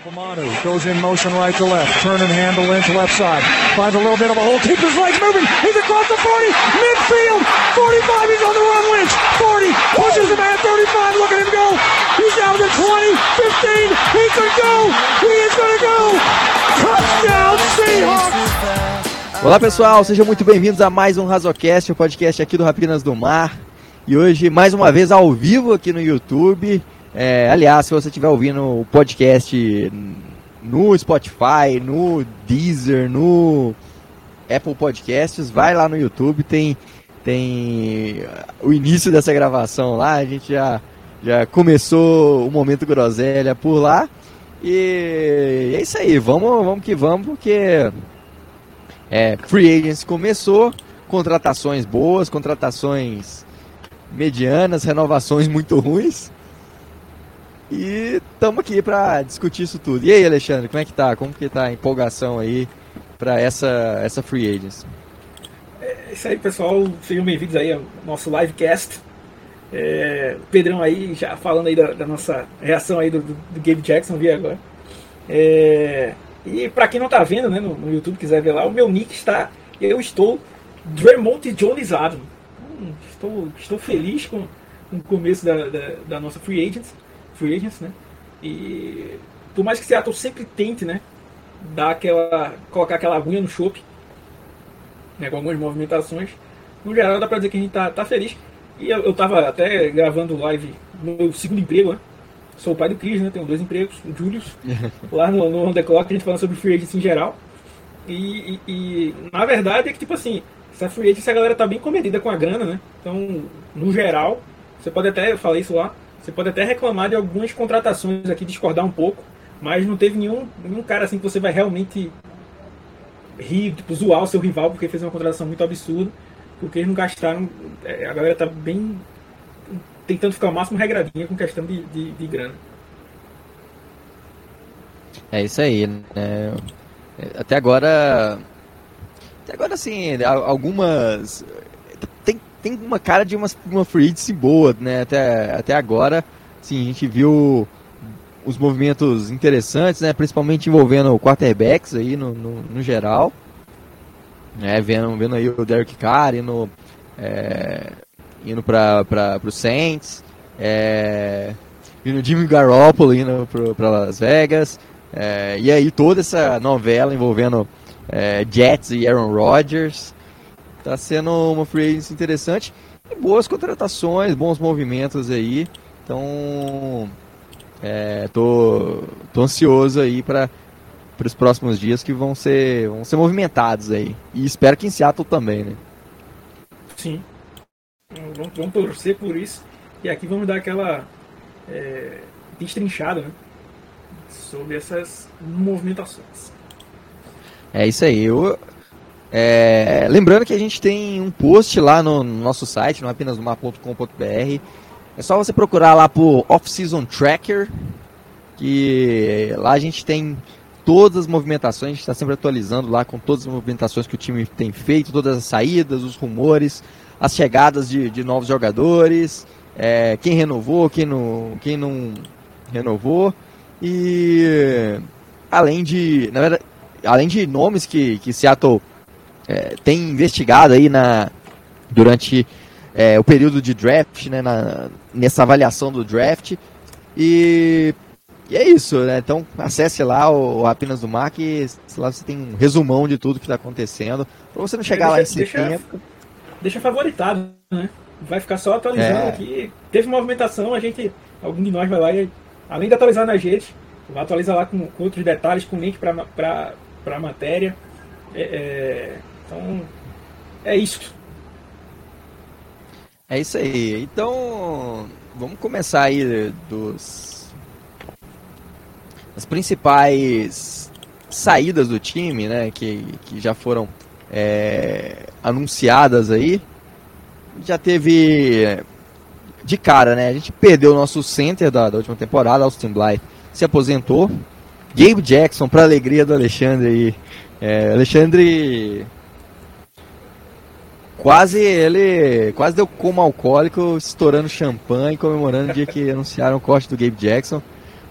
Bomanu goes in motion right to left. Turn and handle into left side. Finds a little bit of a hole. Keeps his legs moving. He's across the 40. Midfield. 45. He's on the run. Lynch. 40. Pushes him at 35. Look at him go. He's down to 20. 15. He could go. He is going to go. Touchdown Seahawks. Olá pessoal, sejam muito bem-vindos a mais um Razocast, o podcast aqui do Rapinas do Mar. E hoje, mais uma vez, ao vivo aqui no YouTube. É, aliás, se você estiver ouvindo o podcast no Spotify, no Deezer, no Apple Podcasts, vai lá no YouTube, tem, tem o início dessa gravação lá, a gente já, já começou o momento groselha por lá. E é isso aí, vamos, vamos que vamos, porque é, Free Agents começou, contratações boas, contratações medianas, renovações muito ruins. E estamos aqui para discutir isso tudo. E aí, Alexandre, como é que tá? Como que tá a empolgação aí para essa, essa Free Agents? É isso aí, pessoal. Sejam bem-vindos aí ao nosso livecast. É, Pedrão aí já falando aí da, da nossa reação aí do, do, do, Gabe Jackson, vi agora. É, e para quem não tá vendo, né, no, no, YouTube, quiser ver lá, o meu nick está, eu estou Dremont Jonesado. Hum, estou, estou feliz com, com o começo da, da, da nossa Free Agents free agents, né? E por mais que Seattle sempre tente, né, dar aquela, colocar aquela agulha no chope, né, com algumas movimentações, no geral dá pra dizer que a gente tá, tá feliz. E eu, eu tava até gravando live no meu segundo emprego, né? Sou o pai do Cris, né? Tenho dois empregos, o Julius, lá no, no On The Clock, a gente falando sobre free agents em geral. E, e, e, na verdade é que, tipo assim, essa free agency a galera tá bem comedida com a grana, né? Então, no geral, você pode até, eu falei isso lá, você pode até reclamar de algumas contratações aqui, discordar um pouco, mas não teve nenhum, nenhum cara assim que você vai realmente rir, tipo, zoar o seu rival porque fez uma contratação muito absurda, porque eles não gastaram. É, a galera tá bem. tentando ficar o máximo regradinha com questão de, de, de grana. É isso aí, né? Até agora. Até agora, assim, algumas tem uma cara de uma, uma free agency boa, né? Até, até agora, sim, a gente viu os movimentos interessantes, né? Principalmente envolvendo quarterbacks aí no, no, no geral. É, vendo, vendo aí o Derek Carr indo, é, indo para o Saints. É, vindo o Jimmy Garoppolo indo para Las Vegas. É, e aí toda essa novela envolvendo é, Jets e Aaron Rodgers. Tá sendo uma free agency interessante e boas contratações, bons movimentos aí. Então, é, tô, tô ansioso aí para para os próximos dias que vão ser vão ser movimentados aí. E espero que em Seattle também, né? Sim. Vamos, vamos torcer por isso. E aqui vamos dar aquela é, destrinchada, né? Sobre essas movimentações. É isso aí. Eu, é, lembrando que a gente tem um post lá no, no nosso site, no apenas no mar.com.br. É só você procurar lá por Off-Season Tracker, que lá a gente tem todas as movimentações, a gente está sempre atualizando lá com todas as movimentações que o time tem feito, todas as saídas, os rumores, as chegadas de, de novos jogadores, é, quem renovou, quem não, quem não renovou. E além de, verdade, além de nomes que, que Seattle é, tem investigado aí na, durante é, o período de draft, né, na, nessa avaliação do draft. E, e é isso, né? Então acesse lá o, o Apenas do Mar que lá você tem um resumão de tudo que está acontecendo. Para você não chegar deixa, lá em setembro. Deixa, deixa favoritado, né? Vai ficar só atualizando é. aqui. Teve movimentação, a gente. Algum de nós vai lá e, além de atualizar na gente, vai atualizar lá com, com outros detalhes, com link para a matéria. É, é, então, é isso. É isso aí. Então, vamos começar aí dos as principais saídas do time, né, que, que já foram é, anunciadas aí. Já teve de cara, né? A gente perdeu o nosso center da, da última temporada, Austin Blythe se aposentou. Gabe Jackson, para alegria do Alexandre aí. É, Alexandre Quase ele. Quase deu como alcoólico, estourando champanhe, comemorando o dia que anunciaram o corte do Gabe Jackson.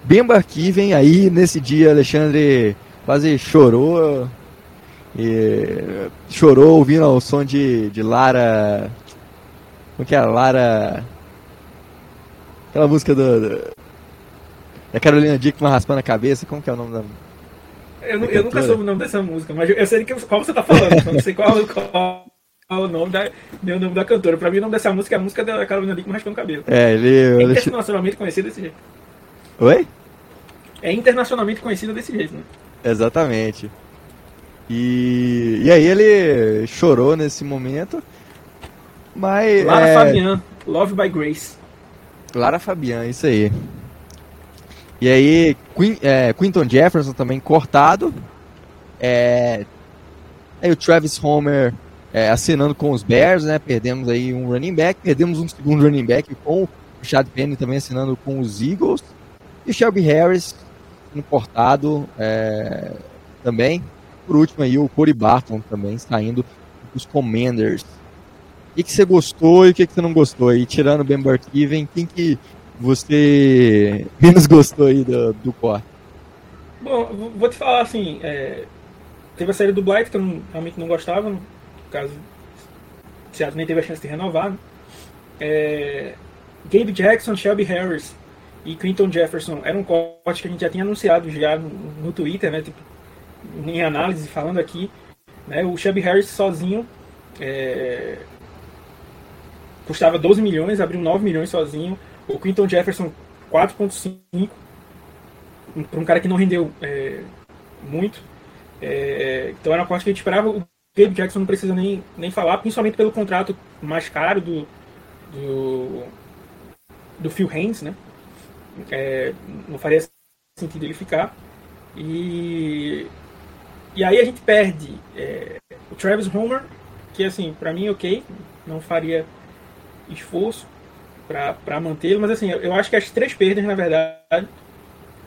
Bemba vem aí nesse dia, Alexandre quase chorou. E chorou ouvindo o som de, de Lara. Como que é? Lara. Aquela música do. do da Carolina Dickman raspando a cabeça, como que é o nome da. Eu, eu nunca soube o nome dessa música, mas eu sei que, qual você tá falando, não sei qual, qual é o nome da, o nome da cantora. Pra mim, o nome dessa música é a música da Carolina Dickman raspando o cabelo. É, ele. É internacionalmente conhecido desse jeito. Oi? É internacionalmente conhecido desse jeito, né? Exatamente. E, e aí ele chorou nesse momento. Mas. Lara é... Fabian, Love by Grace. Lara Fabian, isso aí. E aí, Quin, é, Quinton Jefferson também cortado. É, aí o Travis Homer é, assinando com os Bears, né? Perdemos aí um running back, perdemos um segundo running back com o Chad Penny também assinando com os Eagles. E Shelby Harris importado é, também. Por último aí o Corey Barton também saindo dos Commanders. O que, que você gostou e o que, que você não gostou aí? Tirando o Ben Burkiven, quem que você menos gostou aí do, do core? Bom, vou te falar assim, é, teve a série do Blight que eu não, realmente não gostava, caso, Seattle nem teve a chance de renovar. Né? É, Gabe Jackson, Shelby Harris e Quinton Jefferson era um corte que a gente já tinha anunciado já no, no Twitter, né? Tipo, em análise, falando aqui. Né, o Shelby Harris sozinho é, custava 12 milhões, abriu 9 milhões sozinho. O Quinton Jefferson 4.5 para um cara que não rendeu é, muito. É, então era uma corte que a gente esperava. O Gabe Jackson não precisa nem, nem falar, principalmente pelo contrato mais caro do, do, do Phil Haynes, né? É, não faria sentido ele ficar. E, e aí a gente perde é, o Travis Homer, que assim, para mim, ok, não faria esforço para mantê-lo, mas assim, eu acho que as três perdas, na verdade,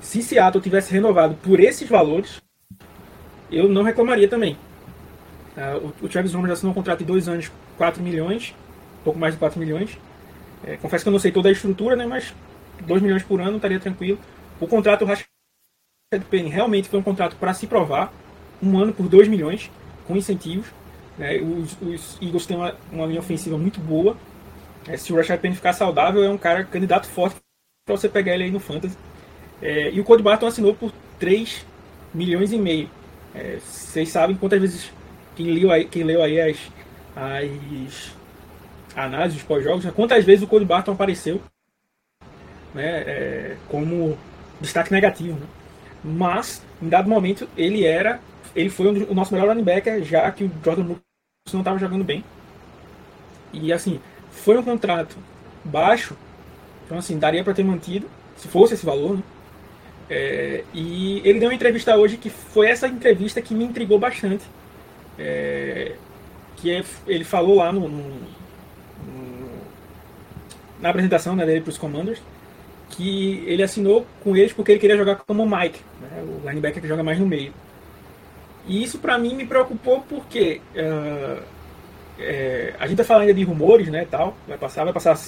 se Seattle tivesse renovado por esses valores, eu não reclamaria também. Uh, o, Travis Homer já assinou um contrato de dois anos, 4 milhões, pouco mais de 4 milhões. É, confesso que eu não sei toda a estrutura, né, mas 2 milhões por ano estaria tranquilo. O contrato Rashad Penny realmente foi um contrato para se provar, um ano por 2 milhões, com incentivos. Né, os, os, Eagles têm uma, uma linha ofensiva muito boa. É, se o Rashad Penny ficar saudável, é um cara candidato forte para você pegar ele aí no Fantasy. É, e o Cody Barton assinou por 3 milhões e meio. É, vocês sabem quantas vezes quem leu aí, quem leu aí as, as análises pós-jogos, né, quantas vezes o Cody Barton apareceu né, é, como destaque negativo. Né? Mas, em dado momento, ele era. Ele foi o nosso melhor linebacker, já que o Jordan Brooks não estava jogando bem. E assim, foi um contrato baixo, então assim, daria para ter mantido, se fosse esse valor, né? É, e ele deu uma entrevista hoje que foi essa entrevista que me intrigou bastante. É, que é, ele falou lá no, no, no na apresentação né, dele para os Commanders que ele assinou com eles porque ele queria jogar como Mike, né, o linebacker que joga mais no meio. E isso para mim me preocupou porque uh, é, a gente tá falando ainda de rumores, né, tal, vai passar, vai passar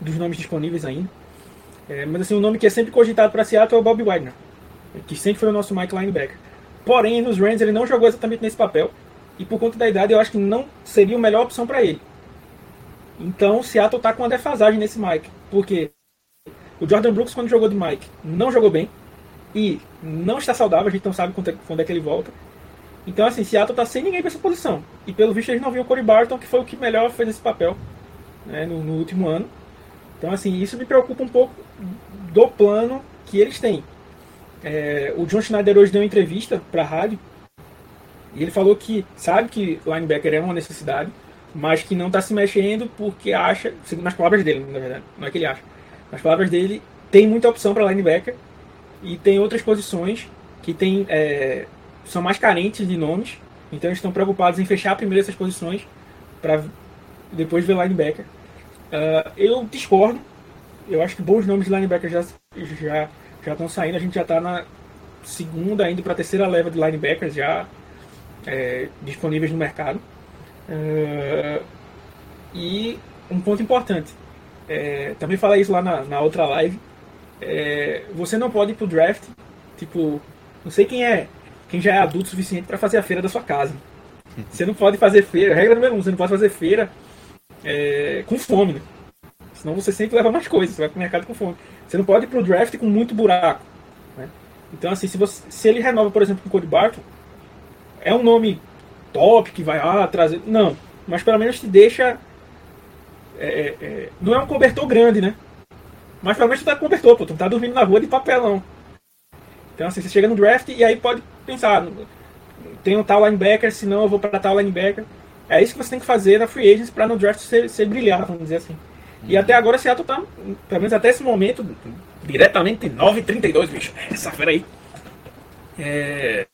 dos nomes disponíveis ainda. É, mas assim, o nome que é sempre cogitado para Seattle é o Bob Wagner, que sempre foi o nosso Mike linebacker. Porém, nos Rams ele não jogou exatamente nesse papel e por conta da idade eu acho que não seria a melhor opção para ele. Então, o Seattle tá com uma defasagem nesse Mike, porque o Jordan Brooks, quando jogou de Mike, não jogou bem. E não está saudável, a gente não sabe quando é, é que ele volta. Então, assim, Seattle está sem ninguém para essa posição. E pelo visto eles não viram o Corey Barton, que foi o que melhor fez esse papel né, no, no, último ano. Então, assim, isso me preocupa um pouco do plano que eles têm. É, o John Schneider hoje deu uma entrevista para a rádio e ele falou que sabe que linebacker é uma necessidade, mas que não está se mexendo porque acha, segundo as palavras dele, na verdade, não é que ele acha, nas palavras dele, tem muita opção para linebacker e tem outras posições que tem, é, são mais carentes de nomes, então eles estão preocupados em fechar primeiro essas posições para depois ver linebacker. Uh, eu discordo, eu acho que bons nomes de linebacker já, já, já estão saindo, a gente já está na segunda, indo para a terceira leva de linebackers já é, disponíveis no mercado. Uh, e um ponto importante, é, também falei isso lá na, na outra live. é, você não pode ir pro draft, tipo, não sei quem é, quem já é adulto o suficiente para fazer a feira da sua casa. Você não pode fazer feira, regra número um, você não pode fazer feira é, com fome, né? Senão você sempre leva mais coisas, você vai pro mercado com fome. Você não pode ir pro draft com muito buraco. Né? Então, assim, se, você, se ele renova, por exemplo, com o Cody Barton, é um nome top que vai ah, trazer. Não, mas pelo menos te deixa. É, é, é, não é um cobertor grande, né? Mas pelo menos tu tá com cobertor, pô, tu tá dormindo na rua de papelão. Então, assim, você chega no draft e aí pode pensar: tem um tal linebacker, se não eu vou para tal linebacker. É isso que você tem que fazer na free agents para no draft ser, ser brilhar, vamos dizer assim. E até agora Seattle tá, pelo menos até esse momento, diretamente 9,32, bicho. Essa fera aí. É...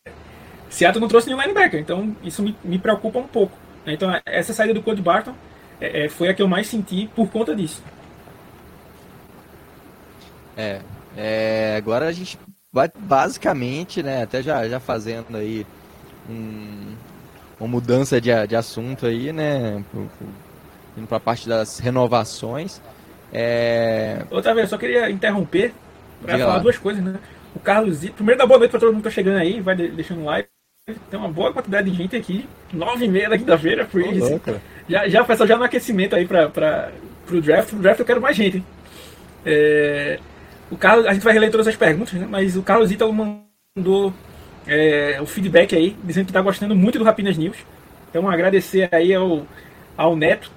Seattle não trouxe nenhum linebacker, então isso me, me preocupa um pouco. Então essa saída do Cody Barton é, é, foi a que eu mais senti por conta disso. É, é, agora a gente vai basicamente, né, até já, já fazendo aí um, uma mudança de, de assunto aí, né, indo para a parte das renovações. É... Outra vez, eu só queria interromper para falar lá. duas coisas, né? O Carlos, primeiro dá boa noite para todo mundo que tá chegando aí, vai deixando like. Tem uma boa quantidade de gente aqui, nove e meia da quinta-feira, free. Oh, já, já, pessoal, já no aquecimento aí para o draft. Pro draft eu quero mais gente. É, o Carlos, a gente vai reler todas as perguntas, né? Mas o Carlos Ítalo mandou é, o feedback aí, dizendo que está gostando muito do Rapinas News. Então agradecer aí ao, ao Neto,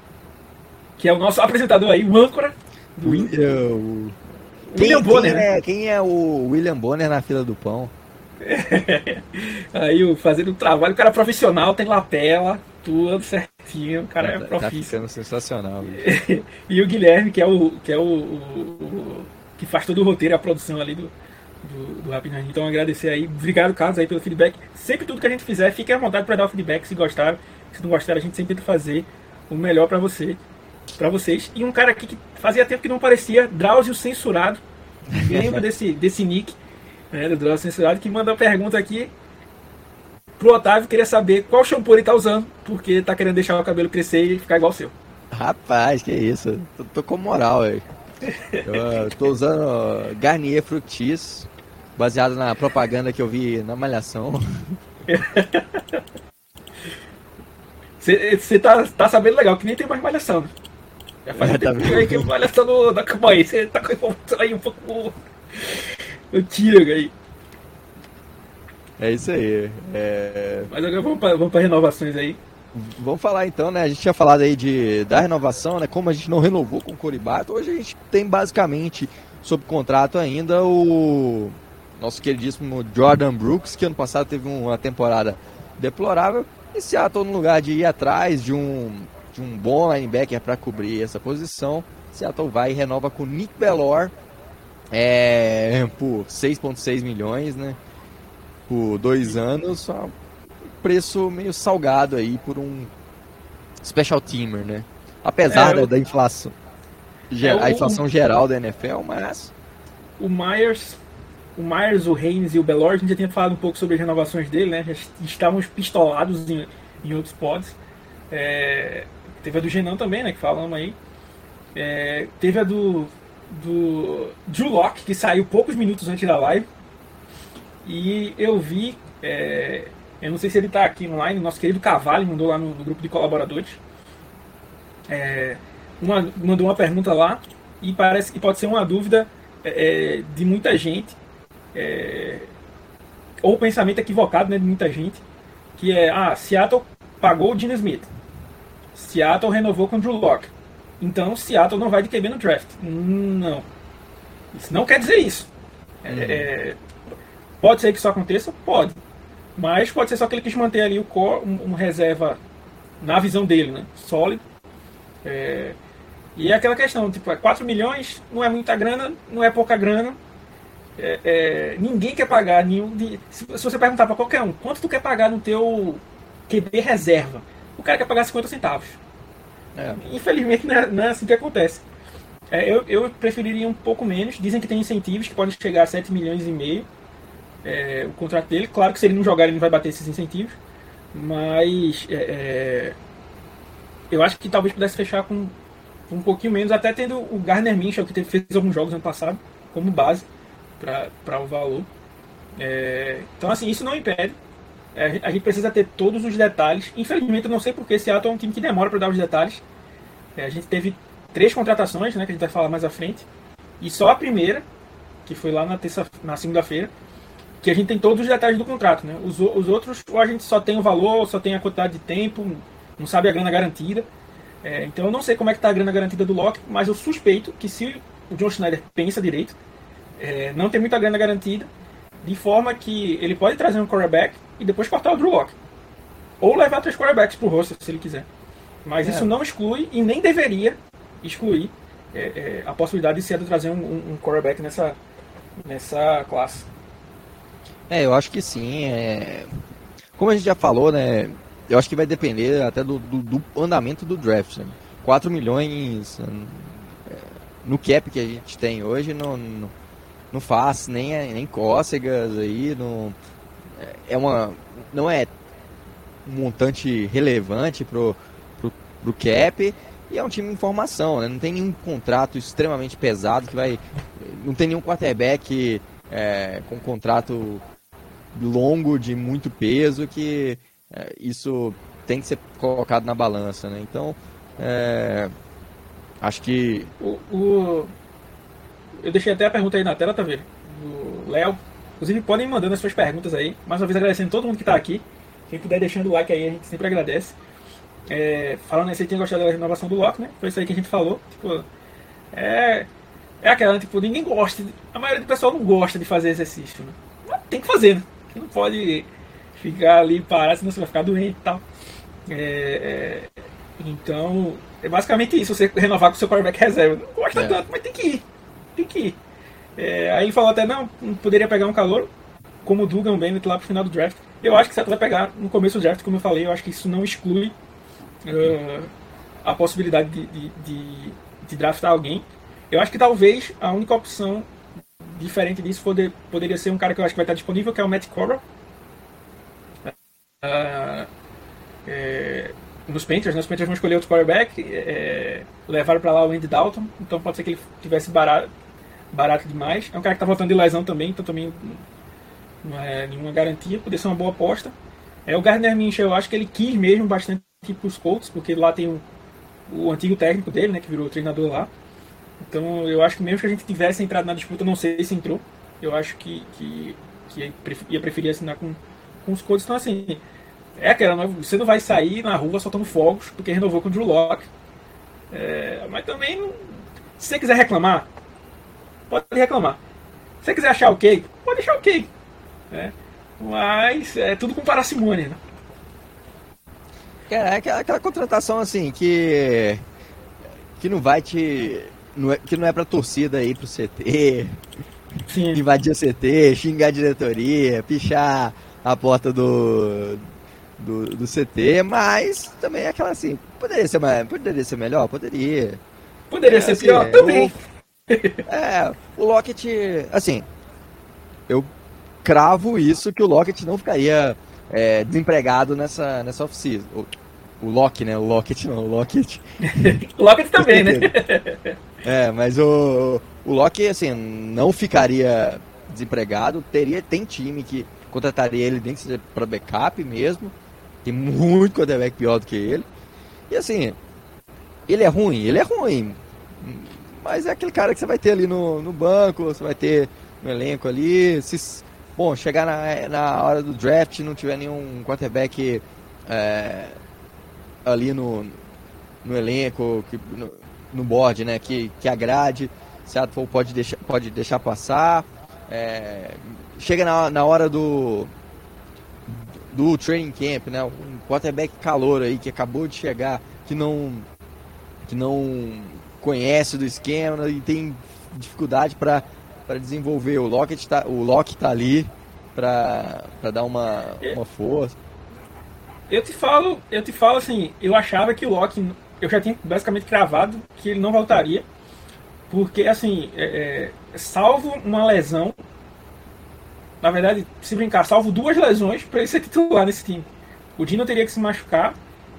que é o nosso apresentador aí, o âncora do William, William Bonner. Quem é, né? quem é o William Bonner na fila do pão? aí fazendo um trabalho, o cara é profissional, tem lapela, tudo certinho, o cara tá, é profissional. Tá sensacional. e o Guilherme, que é o que é o, o, o, que faz todo o roteiro, a produção ali do do, do Rapid Então agradecer aí, obrigado Carlos aí pelo feedback. Sempre tudo que a gente fizer, fique à vontade para dar o feedback se gostaram. Se não gostaram, a gente sempre tenta fazer o melhor para você para vocês. E um cara aqui que fazia tempo que não aparecia, Drauzio Censurado. Lembra desse, desse nick, né, do Drauzio Censurado, que manda uma pergunta aqui pro Otávio. Queria saber qual shampoo ele tá usando, porque tá querendo deixar o cabelo crescer e ficar igual ao seu. Rapaz, que isso. Tô, tô com moral, velho. Eu tô usando Garnier Fructis, baseado na propaganda que eu vi na Malhação. Você tá, tá sabendo legal que nem tem mais Malhação, né? Já faz é, tá aí que olha só no, na você tá com informação aí um pouco. Eu tiro aí. É isso aí. É... Mas agora vamos para vamos renovações aí. Vamos falar então, né? A gente tinha falado aí de, da renovação, né? Como a gente não renovou com o Coribato, hoje a gente tem basicamente sob contrato ainda o nosso queridíssimo Jordan Brooks, que ano passado teve uma temporada deplorável. E Seattle no lugar de ir atrás de um de um bom linebacker para cobrir essa posição. Seattle vai e renova com Nick Bellor é, por 6,6 milhões, né? Por dois anos, um preço meio salgado aí por um special teamer, né? Apesar é, da, da, inflação, é, a inflação o, geral da NFL, mas o Myers, o Myers, o Haynes e o Bellor, a gente já tinha falado um pouco sobre as renovações dele, né? Já estávamos pistolados em, em outros pods. É, Teve a do Genan também, né? Que falamos aí. É, teve a do, do Drew Locke, que saiu poucos minutos antes da live. E eu vi, é, eu não sei se ele está aqui online, nosso querido Cavalho mandou lá no, no grupo de colaboradores. É, uma, mandou uma pergunta lá e parece que pode ser uma dúvida é, é de muita gente, é, ou pensamento equivocado né, de muita gente, que é, ah, Seattle pagou o Gene Smith. Seattle renovou com Drew Locke. Então Seattle não vai de QB no draft. Não. Isso não quer dizer isso. É, uhum. É, pode ser que isso aconteça? Pode. Mas pode ser só que ele quis manter ali o core, um, um reserva na visão dele, né? Sólido. É, e é aquela questão, tipo, 4 é milhões não é muita grana, não é pouca grana. É, é, ninguém quer pagar nenhum. De, se, se, você perguntar para qualquer um, quanto tu quer pagar no teu QB reserva? o cara quer pagar 50 centavos. É. Infelizmente não é, não é, assim que acontece. É, eu, eu preferiria um pouco menos. Dizem que tem incentivos que podem chegar a 7 milhões e meio é, o contrato dele. Claro que se ele não jogar ele não vai bater esses incentivos. Mas é, é, eu acho que talvez pudesse fechar com um pouquinho menos, até tendo o Garner Minchel, que teve, fez alguns jogos ano passado. como base para o valor. É, então, assim, isso não impede. É, a gente precisa ter todos os detalhes. Infelizmente, eu não sei porque esse ato é um time que demora para dar os detalhes. É, a gente teve três contratações, né, que a gente vai falar mais à frente. E só a primeira, que foi lá na, terça, na segunda-feira, que a gente tem todos os detalhes do contrato. Né? Os, os outros, ou a gente só tem o valor, só tem a quantidade de tempo, não sabe a grana garantida. É, então eu não sei como é que está a grana garantida do Locke, mas eu suspeito que se o John Schneider pensa direito, é, não tem muita grana garantida, de forma que ele pode trazer um quarterback e depois cortar o Drew Locke. Ou levar três quarterbacks pro roster, se ele quiser. Mas é. isso não exclui e nem deveria excluir é, é, a possibilidade de Seattle trazer um, um, um quarterback nessa, nessa classe. É, eu acho que sim. É... Como a gente já falou, né? Eu acho que vai depender até do, do, do andamento do draft. Né? 4 milhões é, no cap que a gente tem hoje não, não, não faz nem, nem cócegas aí. Não, é uma, não é um montante relevante pro, pro, pro cap e é um time em formação, né? Não tem nenhum contrato extremamente pesado que vai. Não tem nenhum quarterback é, com contrato longo de muito peso que é, isso tem que ser colocado na balança, né? Então, é, acho que o, o, eu deixei até a pergunta aí na tela, tá vendo? O Léo, inclusive podem mandando as suas perguntas aí. Mais uma vez agradecendo todo mundo que está aqui. Quem puder deixando o like aí, a gente sempre agradece. É, falando aí, você tinha gostado da renovação do Loki, né? Foi isso aí que a gente falou. Tipo, é, é aquela, tipo, ninguém gosta. A maioria do pessoal não gosta de fazer exercício, né? Mas tem que fazer, né? Não pode ficar ali parado, senão você vai ficar doente e tal. É, é, então, é basicamente isso, você renovar com o seu quarterback reserva. Não gosta é. tanto, mas tem que ir. Tem que ir. É, aí ele falou até, não, poderia pegar um calor, como o Dugan Bennett lá pro final do draft. Eu acho que você vai pegar no começo do draft, como eu falei, eu acho que isso não exclui uh, a possibilidade de, de, de, de, draftar alguém. Eu acho que talvez a única opção diferente disso poder, poderia ser um cara que eu acho que vai estar disponível, que é o Matt Corral. Uh, é, nos Panthers, né? os Panthers vão escolher outro quarterback, é, levaram para lá o Andy Dalton, então pode ser que ele tivesse barato, barato demais. É um cara que está voltando de lesão também, então também não é nenhuma garantia, poderia ser uma boa aposta. É, o Gardner Minshew, eu acho que ele quis mesmo bastante ir para os Colts, porque lá tem o, o antigo técnico dele, né, que virou treinador lá. Então eu acho que mesmo que a gente tivesse entrado na disputa, não sei se entrou, eu acho que, que, que ia preferir assinar com, com os Colts. Então assim, é aquela, você não vai sair na rua soltando fogos porque renovou com o Drew Locke. É, mas também, se você quiser reclamar, pode reclamar. Se você quiser achar ok, pode deixar ok. Né? Mas é tudo com parcimônia. Né? É, aquela, aquela contratação assim que. que não vai te. Não é, que não é pra torcida ir pro CT, Sim. invadir o CT, xingar a diretoria, pichar a porta do, do, do CT, mas também é aquela assim, poderia ser, poderia ser melhor? Poderia. Poderia é, ser assim, pior também. O, é, o Lockett, assim, eu cravo isso que o Lockett não ficaria é, desempregado nessa, nessa oficina. O Loki, né? O Lockett não, o Lockett. o Lockett também, né? é, mas o, o Loki, assim, não ficaria desempregado. Teria, tem time que contrataria ele nem que seja para backup mesmo. Tem muito quarterback pior do que ele. E assim, ele é ruim, ele é ruim. Mas é aquele cara que você vai ter ali no, no banco, você vai ter no elenco ali. Se, bom, chegar na, na hora do draft não tiver nenhum quarterback é, ali no, no elenco, que, no, no board, né, que, que agrade, Seattle pode deixar, pode deixar passar. É, chega na, na hora do, do training camp, né, um quarterback calor aí que acabou de chegar, que não, que não conhece do esquema e tem dificuldade para desenvolver. O Lockett tá, o Lock tá ali para dar uma, uma força. Eu te falo, eu te falo assim, eu achava que o Loki, eu já tinha basicamente cravado que ele não voltaria, porque assim, é, é, salvo uma lesão, na verdade, se brincar, salvo duas lesões para ele ser titular nesse time. O Dino teria que se machucar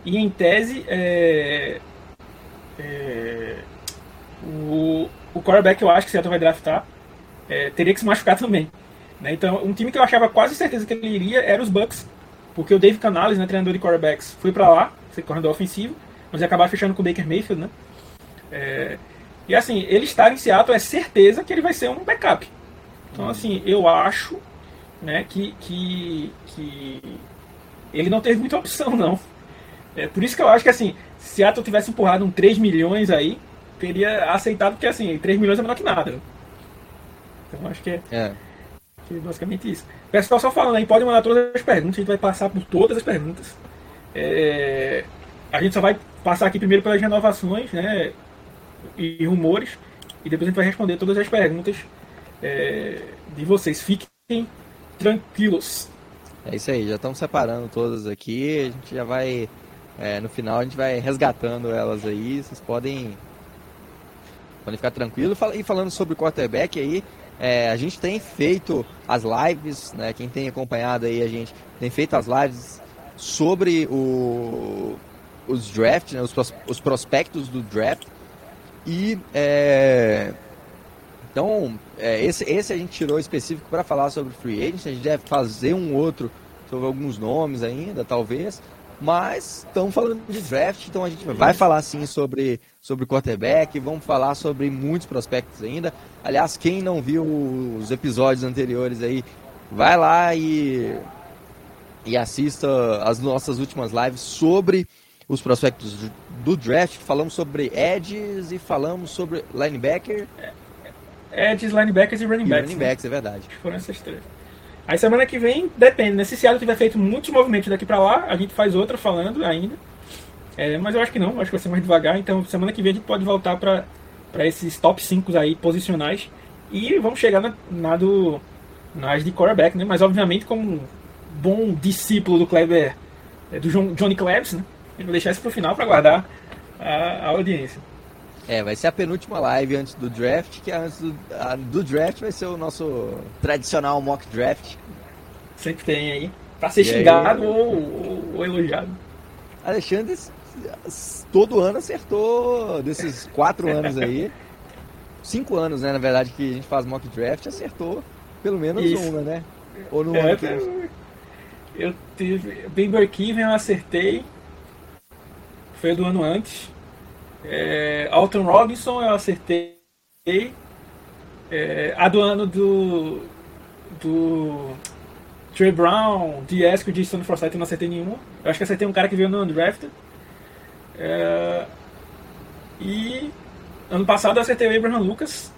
e em tese é, é, o, o quarterback eu acho que o Seattle vai draftar é, teria que se machucar também. Né? Então, um time que eu achava quase certeza que ele iria era os Bucks, porque o Dave Canales, né, treinador de quarterbacks, foi para lá, ser corredor ofensivo, mas acabar fechando com o Baker Mayfield, né? É, e assim, ele estar em Seattle é certeza que ele vai ser um backup. Então, assim, eu acho né, que, que, que ele não teve muita opção, não. É por isso que eu acho que, assim, se Seattle tivesse empurrado um 3 milhões aí, teria aceitado, porque, assim, 3 milhões é menor que nada. Então, acho que é, É. que é basicamente isso. Pessoal, só falando aí, pode mandar todas as perguntas, a gente vai passar por todas as perguntas. É, a gente só vai passar aqui primeiro pelas renovações, né, e rumores, e depois a gente vai responder todas as perguntas é, de vocês. Fiquem tranquilos. É isso aí, já estamos separando todas aqui, a gente já vai. é, no final a gente vai resgatando elas aí, vocês podem. Podem ficar tranquilos. Fala- E falando sobre quarterback aí, é, a gente tem feito as lives, né? Quem tem acompanhado aí a gente tem feito as lives sobre o, os draft, né, os, os prospectos do draft. E é, então, é, esse, esse a gente tirou específico para falar sobre free agent. A gente deve fazer um outro sobre alguns nomes ainda, talvez. Mas estamos falando de draft, então a gente vai falar sim sobre, sobre quarterback, vamos falar sobre muitos prospectos ainda. Aliás, quem não viu os episódios anteriores aí, vai lá e, e assista as nossas últimas lives sobre os prospectos do- draft. Falamos sobre edges e falamos sobre linebacker Edges, linebackers e running e backs. running né? backs, é verdade. Foram essas três. Aí semana que vem, depende, né? Se Seattle tiver feito muitos movimentos daqui pra lá, a gente faz outra falando ainda. É, mas eu acho que não, acho que vai ser mais devagar. Então semana que vem a gente pode voltar pra esses top 5 aí posicionais. E vamos chegar na, na do. nas de quarterback, né? Mas obviamente como um bom discípulo do Kleber, é, do John- Johnny Klebs, né? Eu vou deixar isso pro final pra guardar a, a audiência. É, vai ser a penúltima live antes do draft, que antes do, a, do draft vai ser o nosso tradicional mock draft. Sempre tem aí. Pra ser E aí? xingado ou, ou- ou elogiado. Alexandre todo ano acertou desses quatro anos aí. Cinco anos, né, na verdade, que a gente faz mock draft, acertou pelo menos Isso. uma, né? Ou no É, ano eu, eu tive. Ben Burkiven eu acertei. Foi do ano antes. É, Alton Robinson eu acertei. É, a do ano do. Do. Trey Brown, de Esco e de Stone Forsythe eu não acertei nenhuma. Eu acho que acertei um cara que veio no undrafted. É, e ano passado eu acertei o Abraham Lucas.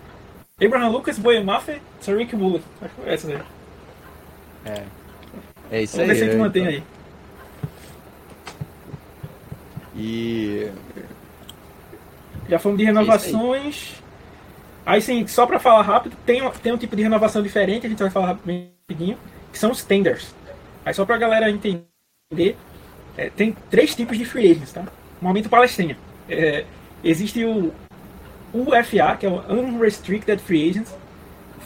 Abraham Lucas, Boyemafe, Saric Bullock. Acho que foi essa daí. É, é isso Vamos aí. ver se a gente né? mantém aí. E Já falamos de É renovações. Aí sim, só pra falar rápido, tem, tem um tipo de renovação diferente, a gente vai falar rapidinho, que são os tenders. Aí só pra galera entender, é, tem três tipos de free agents, tá? Momento palestrinha. É, existe o UFA, que é o Unrestricted Free Agents,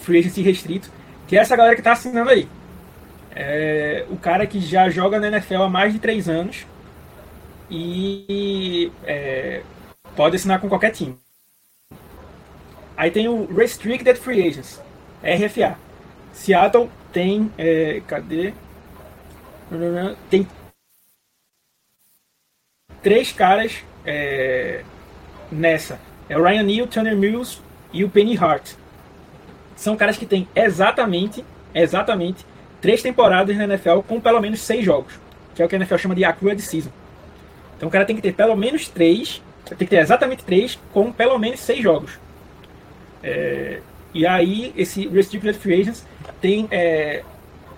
Free Agency restrito, que é essa galera que tá assinando aí. É, o cara que já joga na NFL há mais de três anos e é, pode assinar com qualquer time. Aí tem o Restricted Free Agents, RFA. Seattle tem. é, cadê? Tem três caras é, nessa. É o Ryan Neal, Tanner Mills e o Penny Hart. São caras que têm exatamente, exatamente, três temporadas na NFL com pelo menos seis jogos. Que é o que a NFL chama de accrued season. Então o cara tem que ter pelo menos três, tem que ter exatamente três com pelo menos seis jogos. É, e aí esse restricted free agents tem é,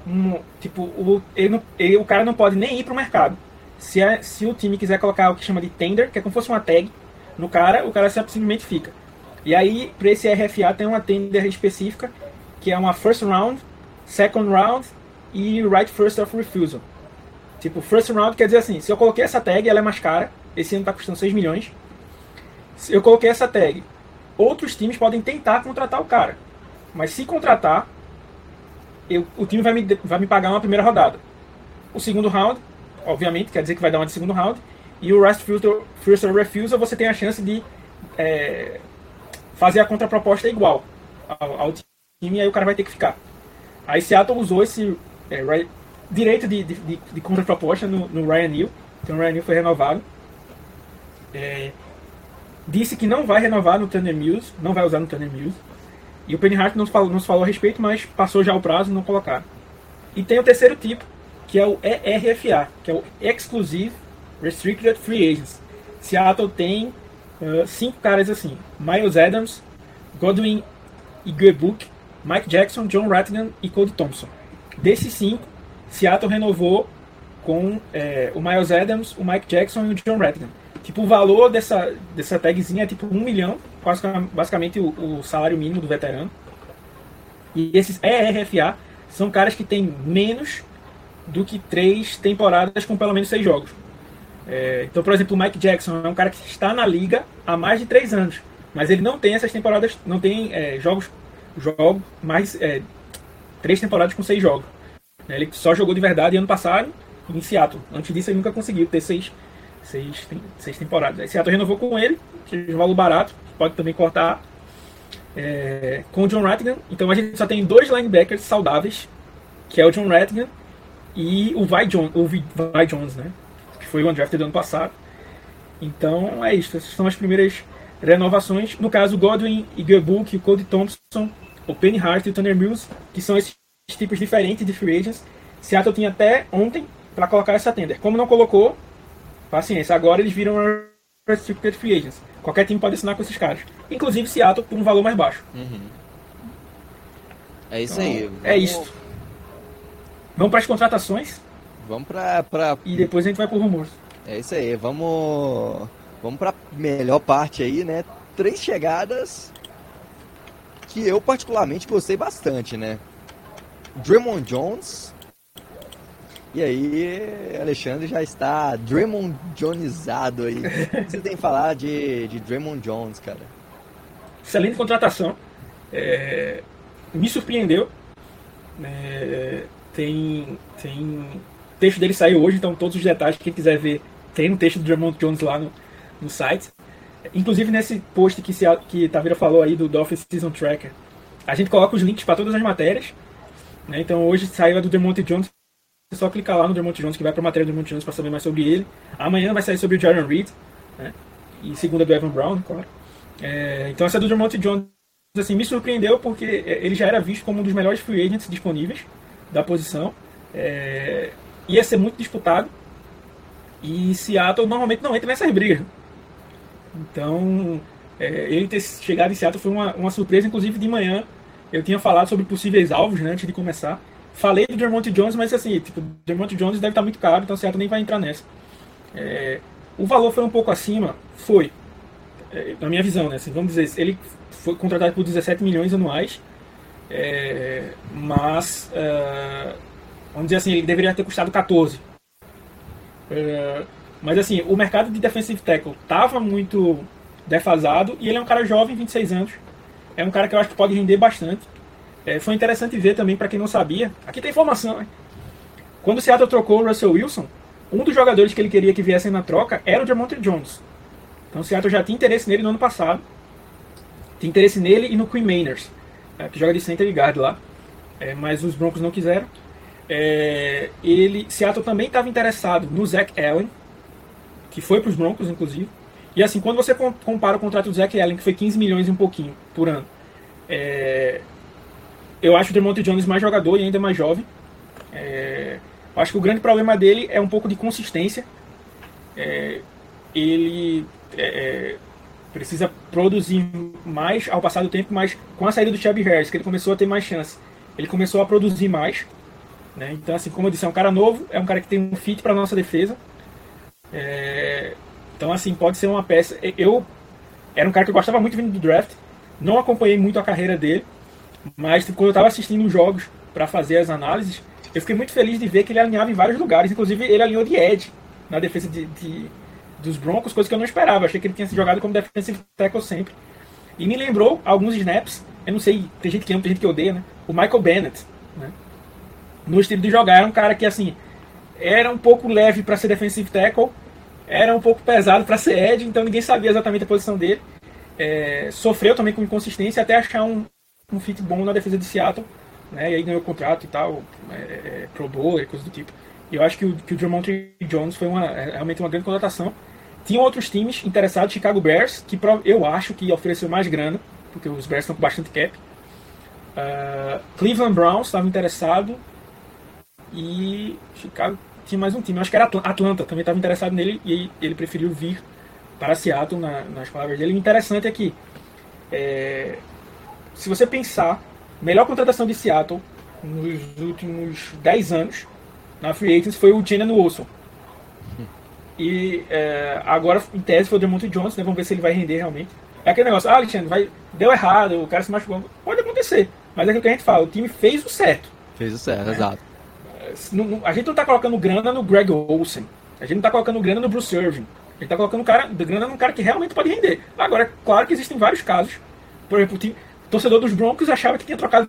um, tipo o, ele não- ele- o cara não pode nem ir para o mercado. Se, a- se o time quiser colocar o que chama de tender, que é como se fosse uma tag no cara, o cara simplesmente fica. E aí para esse RFA tem uma tender específica que é uma first round, second round e right first of refusal. Tipo, first round quer dizer assim, se eu coloquei essa tag, ela é mais cara. Esse ano tá custando 6 milhões. Eu coloquei essa tag, outros times podem tentar contratar o cara. Mas se contratar, eu- o time vai me, vai me pagar uma primeira rodada. O segundo round, obviamente, quer dizer que vai dar uma de segundo round. E o Rest Filter, First or Refusal, você tem a chance de é, fazer a contraproposta igual ao, ao time e aí o cara vai ter que ficar. Aí Seattle usou esse é, right, direito de, de, de, de contraproposta no, no Ryan Neal, então o Ryan Neal foi renovado. É, disse que não vai renovar no Thunder Mills, não vai usar no Thunder Mills. E o Penny Hart não falou, nos falou a respeito, mas passou já o prazo e não colocaram. E tem o terceiro tipo, que é o ERFA, que é o Exclusive Restricted Free Agents. Seattle tem uh, cinco caras assim: Miles Adams, Godwin Iguebuk, Mike Jackson, John Rattigan e Cody Thompson. Desses cinco, Seattle renovou com é, o Miles Adams, o Mike Jackson e o John Rattigan. Tipo, o valor dessa, dessa tagzinha é tipo um milhão, quase basicamente o, o salário mínimo do veterano. E esses ERFA são caras que têm menos do que três temporadas com pelo menos seis jogos. É, então, por exemplo, o Mike Jackson é um cara que está na liga há mais de três anos, mas ele não tem essas temporadas, não tem é, jogos, jogo mais é, três temporadas com seis jogos. Ele só jogou de verdade ano passado em Seattle. Antes disso, ele nunca conseguiu ter seis, seis, seis temporadas. Aí Seattle renovou com ele, que é um valor barato, pode também cortar é, com o John Rattigan. Então a gente só tem dois linebackers saudáveis, que é o John Rattigan e o Vi, John, o Vi Jones, né? Que foi o undrafted do ano passado. Então é isso. Essas são as primeiras renovações. No caso, Godwin e Gerbook, o Cody Thompson, o Penny Hart e o Tanner Mills, que são esses tipos diferentes de free agents. Seattle tinha até ontem para colocar essa tender. Como não colocou, paciência. Agora eles viram restricted free agents. Qualquer time pode assinar com esses caras. Inclusive Seattle por um valor mais baixo. Uhum. É isso então, aí. É Vamos... É isso. Vamos para as contratações. Vamos para pra... E depois a gente vai para o rumores. É isso aí. Vamos vamos para melhor parte aí, né? Três chegadas que eu particularmente gostei bastante, né? Draymond Jones. E aí, Alexandre já está Draymond Jonesado aí. O que você tem que falar de, de Draymond Jones, cara? Excelente contratação. É, me surpreendeu. É, tem, tem texto dele saiu hoje, então todos os detalhes, quem quiser ver, tem no texto do Draymond Jones lá no, no site. Inclusive nesse post que, se, que Tavira falou aí do Dolphins Season Tracker, a gente coloca os links para todas as matérias. Né? Então hoje saiu a do Dermont Jones. É só clicar lá no Dermont Jones que vai para a matéria do Dermont Jones para saber mais sobre ele. Amanhã vai sair sobre o Jaron Reed. Né? E segunda do Evan Brown, claro. É, então essa do Dermont Jones assim, me surpreendeu porque é, ele já era visto como um dos melhores free agents disponíveis da posição. É, ia ser muito disputado. E Seattle normalmente não entra nessas brigas. Então, é, ele ter chegado em Seattle foi uma, uma surpresa. Inclusive, de manhã eu tinha falado sobre possíveis alvos né, antes de começar. Falei do Dermont Jones, mas assim, tipo, Dermont Jones deve estar muito caro, então Seattle nem vai entrar nessa. É, o valor foi um pouco acima? Foi. É, na minha visão, né? Assim, vamos dizer, ele foi contratado por 17 milhões anuais, é, mas, uh, vamos dizer assim, ele deveria ter custado 14. É, mas assim, o mercado de defensive tackle estava muito defasado e ele é um cara jovem, 26 anos. É um cara que eu acho que pode render bastante. É, foi interessante ver também, para quem não sabia. Aqui tem informação, né? Quando o Seattle trocou o Russell Wilson, um dos jogadores que ele queria que viessem na troca era o Jamonte Jones. Então o Seattle já tinha interesse nele no ano passado. Tinha interesse nele e no Queen Mainers, é, que joga de center e guard lá. É, mas os Broncos não quiseram. É, ele, Seattle também estava interessado no Zach Allen, que foi para os Broncos, inclusive. E assim, quando você compara o contrato do Zach Allen, que foi 15 milhões e um pouquinho por ano, é, eu acho o Demonte Jones mais jogador e ainda mais jovem. É, acho que o grande problema dele é um pouco de consistência. É, ele é, é, precisa produzir mais ao passar do tempo, mas com a saída do Chubby Harris, que ele começou a ter mais chance, ele começou a produzir mais. Né? Então, assim, como eu disse, é um cara novo, é um cara que tem um fit para nossa defesa. É, então, assim, pode ser uma peça. Eu era um cara que eu gostava muito vindo do draft, não acompanhei muito a carreira dele, mas quando eu estava assistindo os jogos para fazer as análises, eu fiquei muito feliz de ver que ele alinhava em vários lugares, inclusive ele alinhou de edge na defesa de, de dos Broncos, coisa que eu não esperava. achei que ele tinha se jogado como defensive tackle sempre. E me lembrou alguns snaps, eu não sei, tem gente que ama, tem gente que odeia, né? O Michael Bennett, né? No estilo de jogar, era um cara que, assim, era um pouco leve para ser defensive tackle, era um pouco pesado para ser edge, então ninguém sabia exatamente a posição dele. É, sofreu também com inconsistência até achar um, um fit bom na defesa de Seattle, né? E aí ganhou contrato e tal, é, é, Pro Bowl e coisa do tipo. E eu acho que o, que o Drummond Jones foi uma, é, realmente uma grande contratação. Tinham outros times interessados, Chicago Bears, que eu acho que ofereceu mais grana, porque os Bears estão com bastante cap. Uh, Cleveland Browns estava interessado e Chicago tinha mais um time, acho que era Atlanta, também estava interessado nele e ele preferiu vir para Seattle, na, nas palavras dele. O interessante é que, é, se você pensar, melhor contratação de Seattle nos últimos 10 anos na Free Agents foi o Jenna Wilson. E é, agora, em tese, foi o Demonte Jones, né? Vamos ver se ele vai render realmente. É aquele negócio, ah, Alexandre, vai, deu errado, o cara se machucou. Pode acontecer, mas é aquilo que a gente fala, o time fez o certo. Fez o certo, né? exato. É, a gente não está colocando grana no Greg Olsen, a gente não está colocando grana no Bruce Irving, a gente está colocando cara, grana num cara que realmente pode render. Agora, é claro que existem vários casos, por exemplo, o, time, torcedor dos Broncos achava que tinha trocado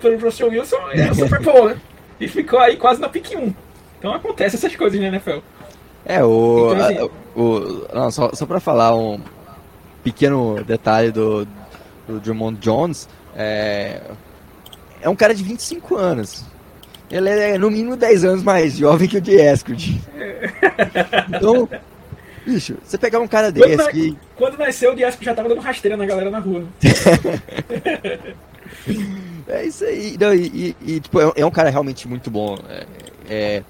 pelo Bruce Wilson e era Super Bowl, né? E ficou aí quase na pique 1. Então acontece essas coisas na NFL. É, o. Então, assim, a, o não, só, só pra falar um pequeno detalhe do, do Drummond Jones, é, é um cara de 25 anos. Ele é no mínimo 10 anos mais jovem que o de Eskridge. Então, bicho, você pegar um cara desse quando, que... Quando nasceu, o de já tava dando rasteira na galera na rua. é isso aí. Não, e, e, e tipo, é, é, um cara realmente muito bom. É, é,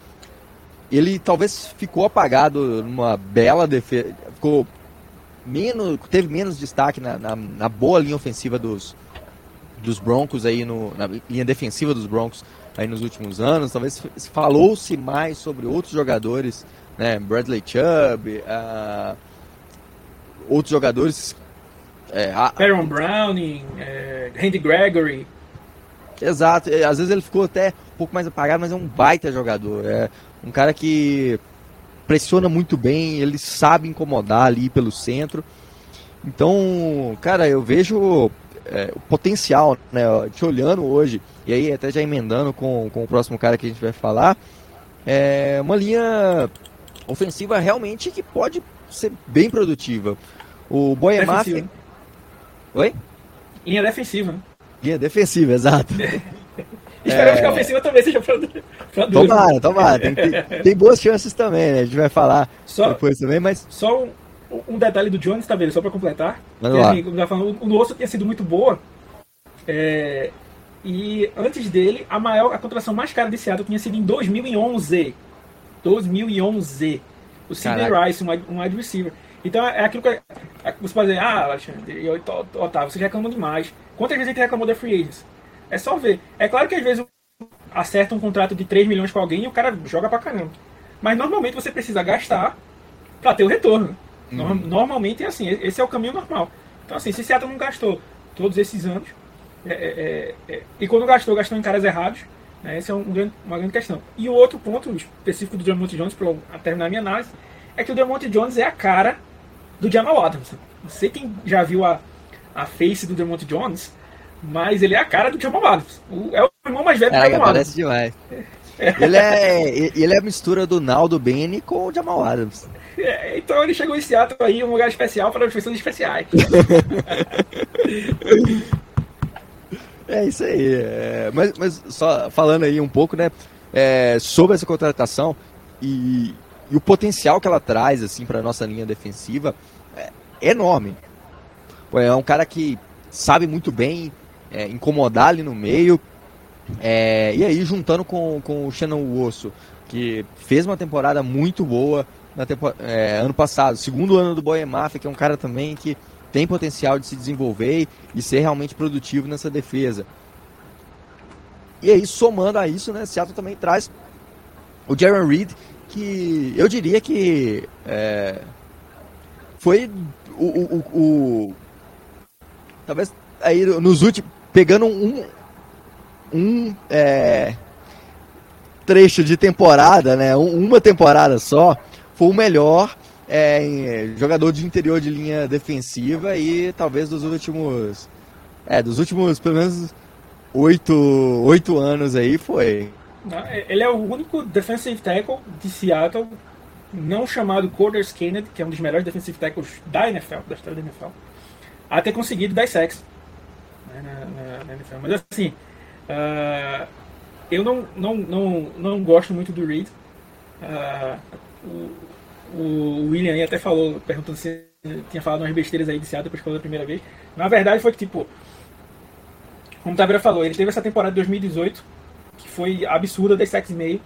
ele talvez ficou apagado numa bela defesa. Ficou menos, teve menos destaque na, na, na, boa linha ofensiva dos, dos Broncos aí no, na linha defensiva dos Broncos aí nos últimos anos. Talvez falou-se mais sobre outros jogadores, né? Bradley Chubb, uh, outros jogadores. É, Aaron Browning, é, Randy Gregory. Exato, às vezes ele ficou até um pouco mais apagado, mas é um baita jogador. É um cara que pressiona muito bem, ele sabe incomodar ali pelo centro. Então, cara, eu vejo é, o potencial, né? Te olhando hoje, e aí até já emendando com, com o próximo cara que a gente vai falar, é uma linha ofensiva realmente que pode ser bem produtiva. O Boemaf... Oi? Linha defensiva, né? Linha defensiva, exato. Esperamos é... que a ofensiva também seja para Tomara, tomara. Tem, tem, tem, boas chances também, né? A gente vai falar só, depois também, mas. Só um, um detalhe do Jones, tá vendo? Só para completar. Lá. Assim, falando, o nosso tinha sido muito boa. É, e antes dele, a maior a contratação mais cara de Seattle tinha sido em 2011. 2011. O Sidney Rice, um, um wide receiver. Então é aquilo que é, você pode dizer, ah, Alexandre e Otávio, você reclamam demais. Quantas vezes a gente reclamou da Free Agents? É só ver. É claro que às vezes acerta um contrato de 3 milhões com alguém e o cara joga pra caramba. Mas normalmente você precisa gastar para ter o retorno. Uhum. Normalmente é assim, esse é o caminho normal. Então assim, se Seattle não gastou todos esses anos, é, é, é, é e quando gastou, gastou em caras errados, né, essa é um grande, uma grande questão. E o outro ponto específico do Diamante Jones, para terminar a minha análise, é que o Diamante Jones é a cara do Jamal Adams. Não sei quem já viu a, a face do Diamante Jones, mas ele é a cara do Jamal Adams. O, é o irmão mais velho do Jamal Adams. Demais. Ele é, ele é a mistura do Naldo Bene com o Jamal Adams. É, então ele chegou em Seattle aí, um lugar especial para defensores especiais. é isso aí. É, mas, mas só falando aí um pouco, né, é, sobre essa contratação e, e, o potencial que ela traz assim para nossa linha defensiva é enorme. É um cara que sabe muito bem é, incomodar ali no meio. É, e aí, juntando com, com o Shannon Osso, que fez uma temporada muito boa na tempo, é, ano passado, segundo ano do Boemaf, que é um cara também que tem potencial de se desenvolver e ser realmente produtivo nessa defesa. E aí, somando a isso, né, Seattle também traz o Jaron Reed, que eu diria que é, foi o, o, o, o, talvez aí nos últimos pegando um, um é, trecho de temporada, né, uma temporada só, foi o melhor é, jogador de interior de linha defensiva e talvez dos últimos, é, dos últimos pelo menos oito, oito anos aí foi. Ele é o único defensive tackle de Seattle não chamado Corders Kennedy, que é um dos melhores defensive tackles da NFL, da história da NFL, a ter conseguido 10 sacks. né, na, na, NFL. Mas assim, uh, eu não, não, não, não gosto muito do Reed. Uh, o William aí até falou, perguntando se tinha falado umas besteiras aí de Seattle depois que falou a primeira vez. Na verdade foi que, tipo, como o Tabira falou, ele teve essa temporada de 2018, que foi absurda, 10 sacks e meio.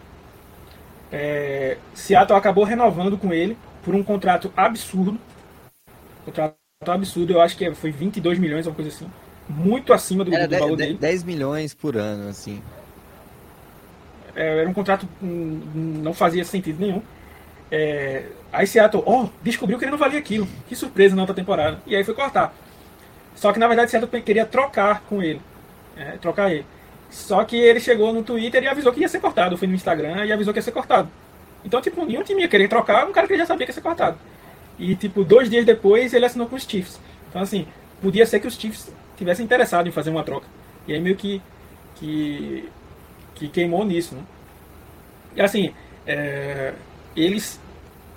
É, Seattle acabou renovando com ele por um contrato absurdo. Contrato absurdo, eu acho que foi 22 milhões, uma coisa assim. Muito acima do, do valor 10, dele. 10 milhões por ano, assim. É, era um contrato hum, não fazia sentido nenhum. É, aí Seattle, oh, descobriu que ele não valia aquilo. Que surpresa na outra temporada. E aí foi cortar. Só que na verdade Seattle queria trocar com ele. É, trocar ele. Só que ele chegou no Twitter e avisou que ia ser cortado. Foi no Instagram e avisou que ia ser cortado. Então, tipo, nenhum time ia querer trocar um cara que já sabia que ia ser cortado. E, tipo, dois dias depois ele assinou com os Chiefs. Então, assim, podia ser que os Chiefs tivessem interessado em fazer uma troca. E aí meio que, que, que queimou nisso, né? E, assim, é, eles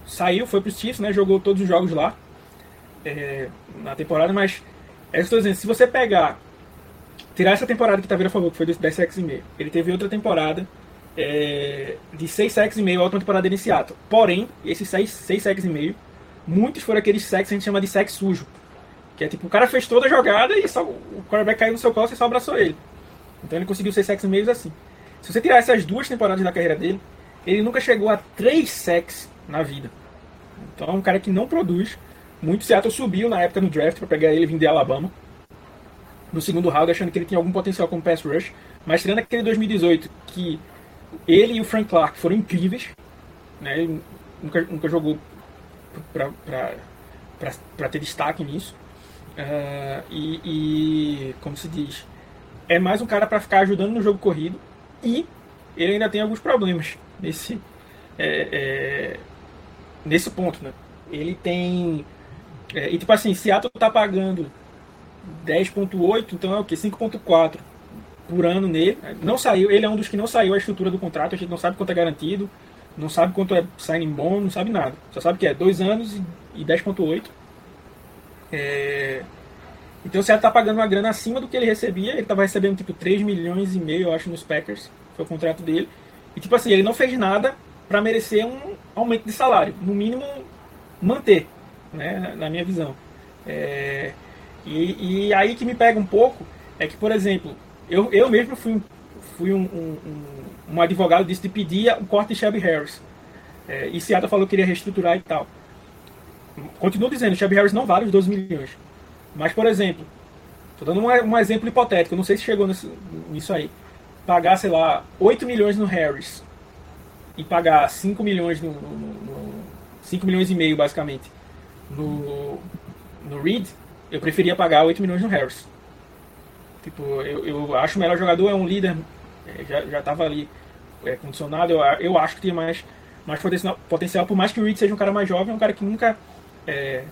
saiu, foi para Chiefs, né? Jogou todos os jogos lá é, na temporada, mas é estou dizendo, se você pegar, tirar essa temporada que Taveira falou, que foi de 10 sacks e meio, ele teve outra temporada é, de 6 sacks e meio, a última temporada em Porém, esses 6, 6 sacks e meio, muitos foram aqueles sacks que a gente chama de sack sujo. Que é tipo, o cara fez toda a jogada e só, o quarterback caiu no seu colo e só abraçou ele. Então ele conseguiu 6 sacks e meio assim. Se você tirar essas duas temporadas da carreira dele, ele nunca chegou a 3 sacks na vida. Então é um cara que não produz. Muito Seattle subiu na época no draft para pegar ele vindo de Alabama. No segundo round, achando que ele tinha algum potencial como pass rush. Mas tirando aquele 2018 que ele e o Frank Clark foram incríveis. Né? Ele nunca, nunca jogou para ter destaque nisso. Uh, e, e, como se diz, é mais um cara para ficar ajudando no jogo corrido. E ele ainda tem alguns problemas nesse, é, é, nesse ponto. Né? Ele tem. É, e tipo assim, Seattle tá pagando 10.8, então é o que? 5.4 por ano nele. Não saiu, ele é um dos que não saiu a estrutura do contrato, a gente não sabe quanto é garantido, não sabe quanto é signing bom, não sabe nada. Só sabe que é 2 anos e 10.8. É... Então o Seattle tá pagando uma grana acima do que ele recebia, ele tava recebendo tipo 3 milhões e meio, eu acho, nos Packers, foi o contrato dele. E tipo assim, ele não fez nada para merecer um aumento de salário, no mínimo manter, né, na minha visão. É, e, e, aí que me pega um pouco é que, por exemplo, eu, eu mesmo fui, fui um, um, um, advogado disso de pedir o corte de Shelby Harris. É, e Seattle falou que queria reestruturar e tal. Continuo dizendo, Shelby Harris não vale os 12 milhões. Mas, por exemplo, estou dando um, um, exemplo hipotético, não sei se chegou nesse, nisso aí. Pagar, sei lá, 8 milhões no Harris e pagar 5 milhões no, no, no 5 milhões e meio basicamente no, no Reed, eu preferia pagar 8 milhões no Harris. Tipo, eu, eu acho o melhor jogador, é um líder, é, já, já tava ali é, condicionado, eu, eu acho que tem mais, mais potencial, potencial, por mais que o Reed seja um cara mais jovem, é um cara que nunca é,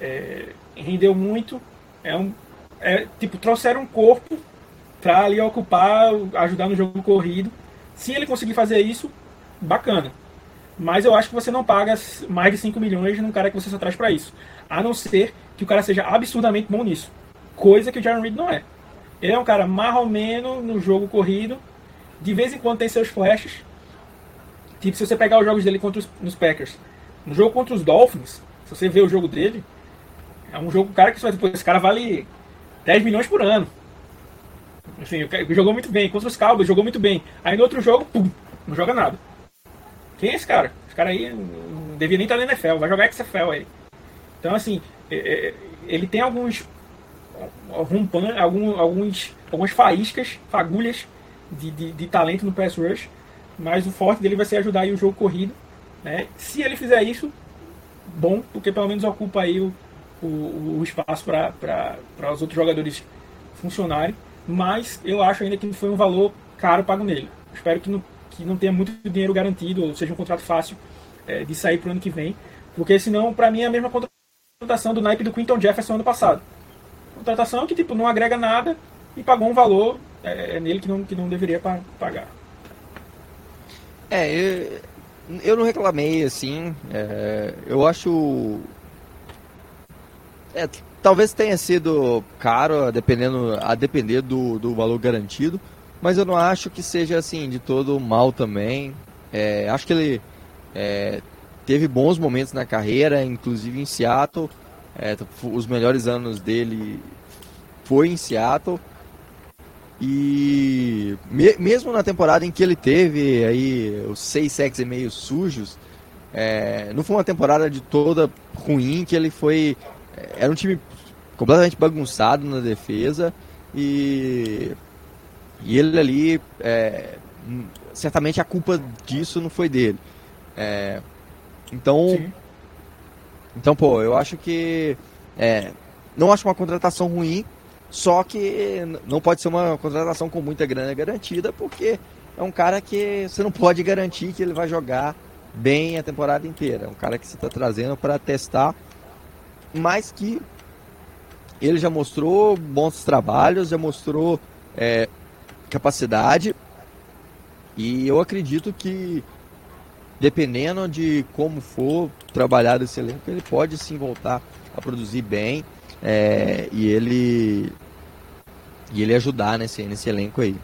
é, rendeu muito, é um, é, tipo, trouxeram um corpo para ali ocupar, ajudar no jogo corrido. Se ele conseguir fazer isso, bacana. Mas eu acho que você não paga mais de 5 milhões num cara que você só traz para isso. A não ser que o cara seja absurdamente bom nisso. Coisa que o Jaron Reed não é. Ele é um cara menos no jogo corrido. De vez em quando tem seus flashes. Tipo, se você pegar os jogos dele contra os nos Packers. No jogo contra os Dolphins, se você vê o jogo dele, é um jogo, cara, que você vai, esse cara vale 10 milhões por ano. Enfim, jogou muito bem. Contra os Cowboys, jogou muito bem. Aí no outro jogo, pum, não joga nada. Quem é esse cara? Esse cara aí não devia nem estar na NFL, vai jogar XFL aí. Então, assim, é, é, ele tem alguns alguns, alguns, algumas faíscas, fagulhas de, de, de, talento no pass rush, mas o forte dele vai ser ajudar aí o jogo corrido. Né? Se ele fizer isso, bom, porque pelo menos ocupa aí o, o, o espaço para os outros jogadores funcionarem. Mas eu acho ainda que foi um valor caro pago nele. Espero que não que não tenha muito dinheiro garantido, ou seja, um contrato fácil é, de sair para o ano que vem. Porque senão, para mim, é a mesma contratação do naipe do Quinton Jefferson ano passado. Contratação que tipo, não agrega nada e pagou um valor é, é nele que não, que não deveria pagar. É, eu, eu não reclamei, assim. É, eu acho. É, talvez tenha sido caro, dependendo, a depender do, do valor garantido, mas eu não acho que seja assim de todo mal também. É, acho que ele é, teve bons momentos na carreira, inclusive em Seattle. É, os melhores anos dele foi em Seattle. E me, mesmo na temporada em que ele teve aí os seis sacks e meio sujos, é, não foi uma temporada de toda ruim, que ele foi. É, era um time completamente bagunçado na defesa e, e ele ali. É, certamente a culpa disso não foi dele. É, então. Sim. Então, pô, eu acho que. É, não acho uma contratação ruim, só que não pode ser uma contratação com muita grana garantida, porque é um cara que você não pode garantir que ele vai jogar bem a temporada inteira. É um cara que você está trazendo para testar, mas que ele já mostrou bons trabalhos, já mostrou é, capacidade. E eu acredito que, dependendo de como for trabalhado esse elenco, ele pode sim voltar a produzir bem é, e ele e ele ajudar nesse, nesse elenco aí.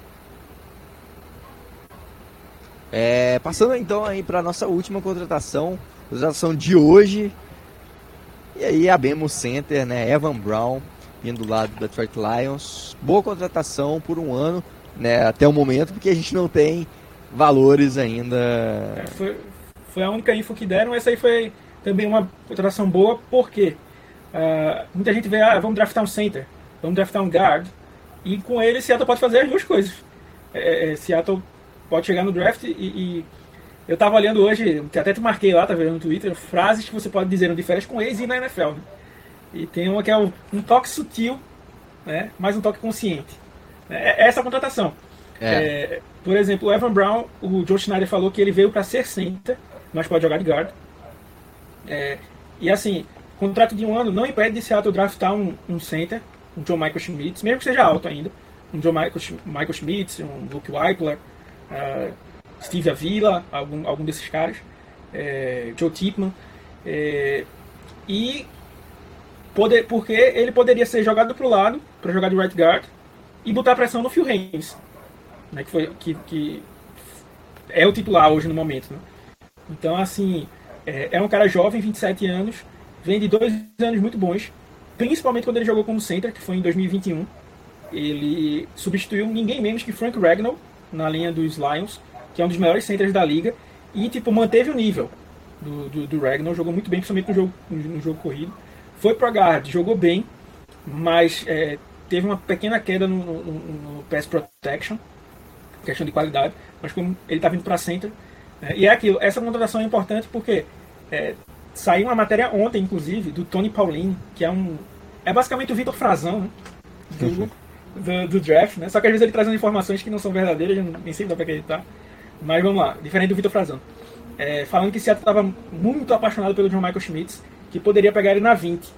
É, passando então aí para nossa última contratação, contratação de hoje. E aí abemos center, né? Evan Brown, vindo do lado do Detroit Lions. Boa contratação por um ano, né? Até o momento, porque a gente não tem valores ainda. É, foi, foi a única info que deram. Essa aí foi também uma contratação boa, porque uh, muita gente vê, ah, vamos draftar um center, vamos draftar um guard. E com ele, Seattle pode fazer as duas coisas. É, é, Seattle pode chegar no draft e, e eu estava olhando hoje, até te marquei lá, tá vendo no Twitter, frases que você pode dizer no de férias com ex e na NFL. Né? E tem uma que é um toque sutil, né? mas um toque consciente. É, é essa a contratação. É. É, por exemplo, o Evan Brown, o Joe Schneider falou que ele veio para ser center, mas pode jogar de guard. É, e assim, contrato de um ano não impede de Seattle draftar um, um center, um John Michael Schmitz, mesmo que seja alto ainda. Um John Michael, Michael Schmitz, um Luke Weipler, uh, Steve Avila, algum, algum desses caras, é, Joe Tipman. É, e poder, porque ele poderia ser jogado para o lado, para jogar de right guard, e botar pressão no Phil Haynes, né, que, foi, que, que é o titular hoje no momento. Né? Então, assim, é, é, um cara jovem, 27 anos, vem de dois anos muito bons, principalmente quando ele jogou como center, que foi em 2021. Ele substituiu ninguém menos que Frank Ragnall, na linha dos Lions, que é um dos melhores centers da liga, e tipo, manteve o nível do, do, do Ragnar, jogou muito bem, principalmente no jogo, no jogo corrido. Foi pro guard, jogou bem, mas é, teve uma pequena queda no, no, no, pass protection, questão de qualidade, mas como ele está vindo para center. É, e é aquilo, essa contratação é importante porque é, saiu uma matéria ontem, inclusive, do Tony Pauline, que é um. É basicamente o Vitor Frazão, né? Do, do, do, draft, né? Só que às vezes ele traz informações que não são verdadeiras, nem sempre dá pra acreditar. Mas vamos lá, diferente do Vitor Frazão. É, falando que Seattle estava muito apaixonado pelo John Michael Schmitz, que poderia pegar ele na 20.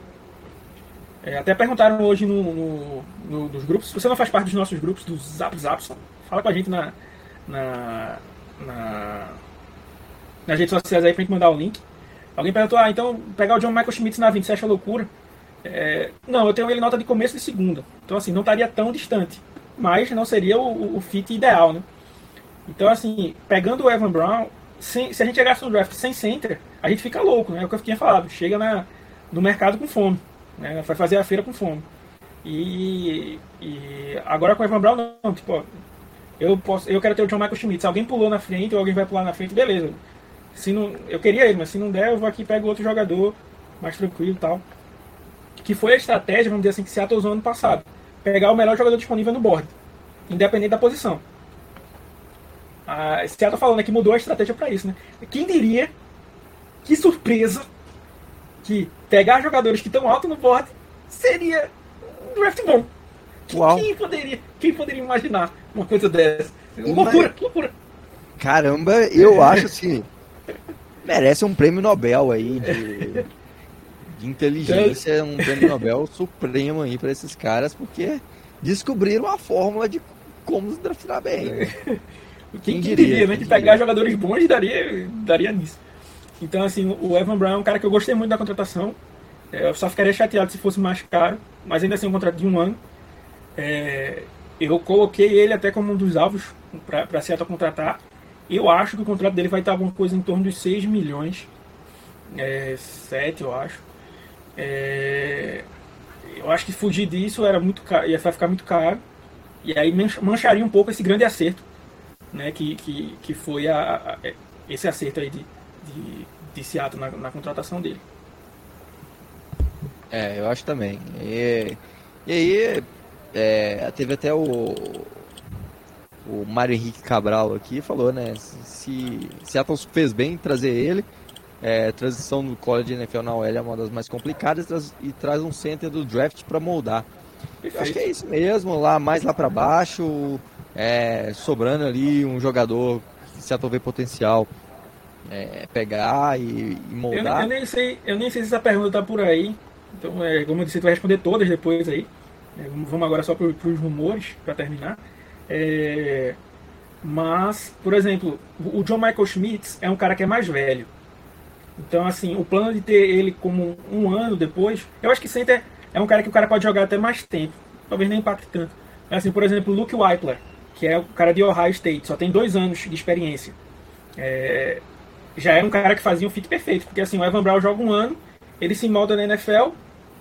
É, até perguntaram hoje no, no, no, nos grupos, se você não faz parte dos nossos grupos, dos Zap Zaps, fala com a gente na, na, na, nas redes sociais aí pra gente mandar o link. Alguém perguntou, ah, então pegar o John Michael Schmitz na 20, você acha loucura? É, não, eu tenho ele nota de começo de segunda. Então, assim, não estaria tão distante. Mas não seria o, o fit ideal, né? Então, assim, pegando o Evan Brown, sem, se a gente chegasse no draft sem center, a gente fica louco, né? É o que eu tinha falado. Chega na, no mercado com fome. Né? Vai fazer a feira com fome. E, e agora com o Evan Brown, não. Tipo, eu, posso, eu quero ter o John Michael Schmidt. Se alguém pulou na frente ou alguém vai pular na frente, beleza. Se não, eu queria ele, mas se não der, eu vou aqui e pego outro jogador mais tranquilo e tal que foi a estratégia, vamos dizer assim, que Seattle usou ano passado. Pegar o melhor jogador disponível no board, independente da posição. A Seattle falando que mudou a estratégia para isso, né? Quem diria, que surpresa, que pegar jogadores que estão alto no board seria um draft bom. Uau. Quem poderia, quem poderia imaginar uma coisa dessa? Loucura, loucura. Caramba, eu acho assim. merece um prêmio Nobel aí de de inteligência, é um prêmio Nobel supremo aí para esses caras, porque descobriram a fórmula de como se draftar bem. Quem, Quem diria, diria, né? Que pegar jogadores bons daria, daria nisso. Então, assim, o Evan Brown é um cara que eu gostei muito da contratação. É, eu só ficaria chateado se fosse mais caro, mas ainda assim um contrato de um ano. É, eu coloquei ele até como um dos alvos para Seattle contratar. Eu acho que o contrato dele vai estar alguma coisa em torno dos 6 milhões. É, 7, eu acho. É, eu acho que fugir disso era muito caro, ia ficar muito caro. E aí mancharia um pouco esse grande acerto, né? Que, que, que foi a, a esse acerto aí de, de, de Seattle na, na contratação dele. É, eu acho também. E, e aí, é, teve até o, o Mário Henrique Cabral aqui falou, né? Se Seattle fez bem trazer ele, é, transição do college NFL na OL é uma das mais complicadas e traz um center do draft para moldar. Acho que é isso mesmo, lá mais lá para baixo, é, sobrando ali um jogador que Seattle vê potencial é, pegar e, e moldar. Eu, eu, nem sei, eu nem sei se essa pergunta tá por aí. Então, é, como eu disse, tu vai responder todas depois aí. É, vamos agora só para os rumores para terminar. É, mas, por exemplo, o John Michael Schmitz é um cara que é mais velho. Então, assim, o plano de ter ele como um ano depois, eu acho que center é um cara que o cara pode jogar até mais tempo. Talvez nem impacte tanto. Assim, por exemplo, Luke Weipler, que é o cara de Ohio State, só tem dois anos de experiência. É, já era um cara que fazia um fit perfeito, porque assim, o Evan Brown joga um ano, ele se molda na NFL,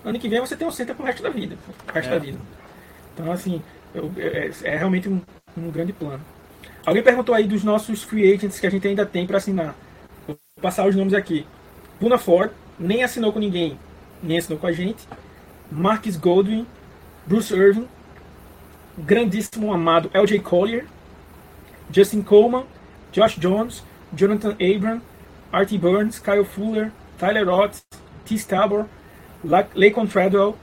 ano que vem você tem um center pro resto da vida. Resto é. da vida. Então, assim, eu, é, é, realmente um, um grande plano. Alguém perguntou aí dos nossos free agents que a gente ainda tem para assinar. Vou passar os nomes aqui. Puna Ford, nem assinou com ninguém, nem assinou com a gente. Marcus Goldwyn, Bruce Irving, grandíssimo amado LJ Collier, Justin Coleman, Josh Jones, Jonathan Abram, Artie Burns, Kyle Fuller, Tyler Rotz, T. Stabor, Lacon Treadwell,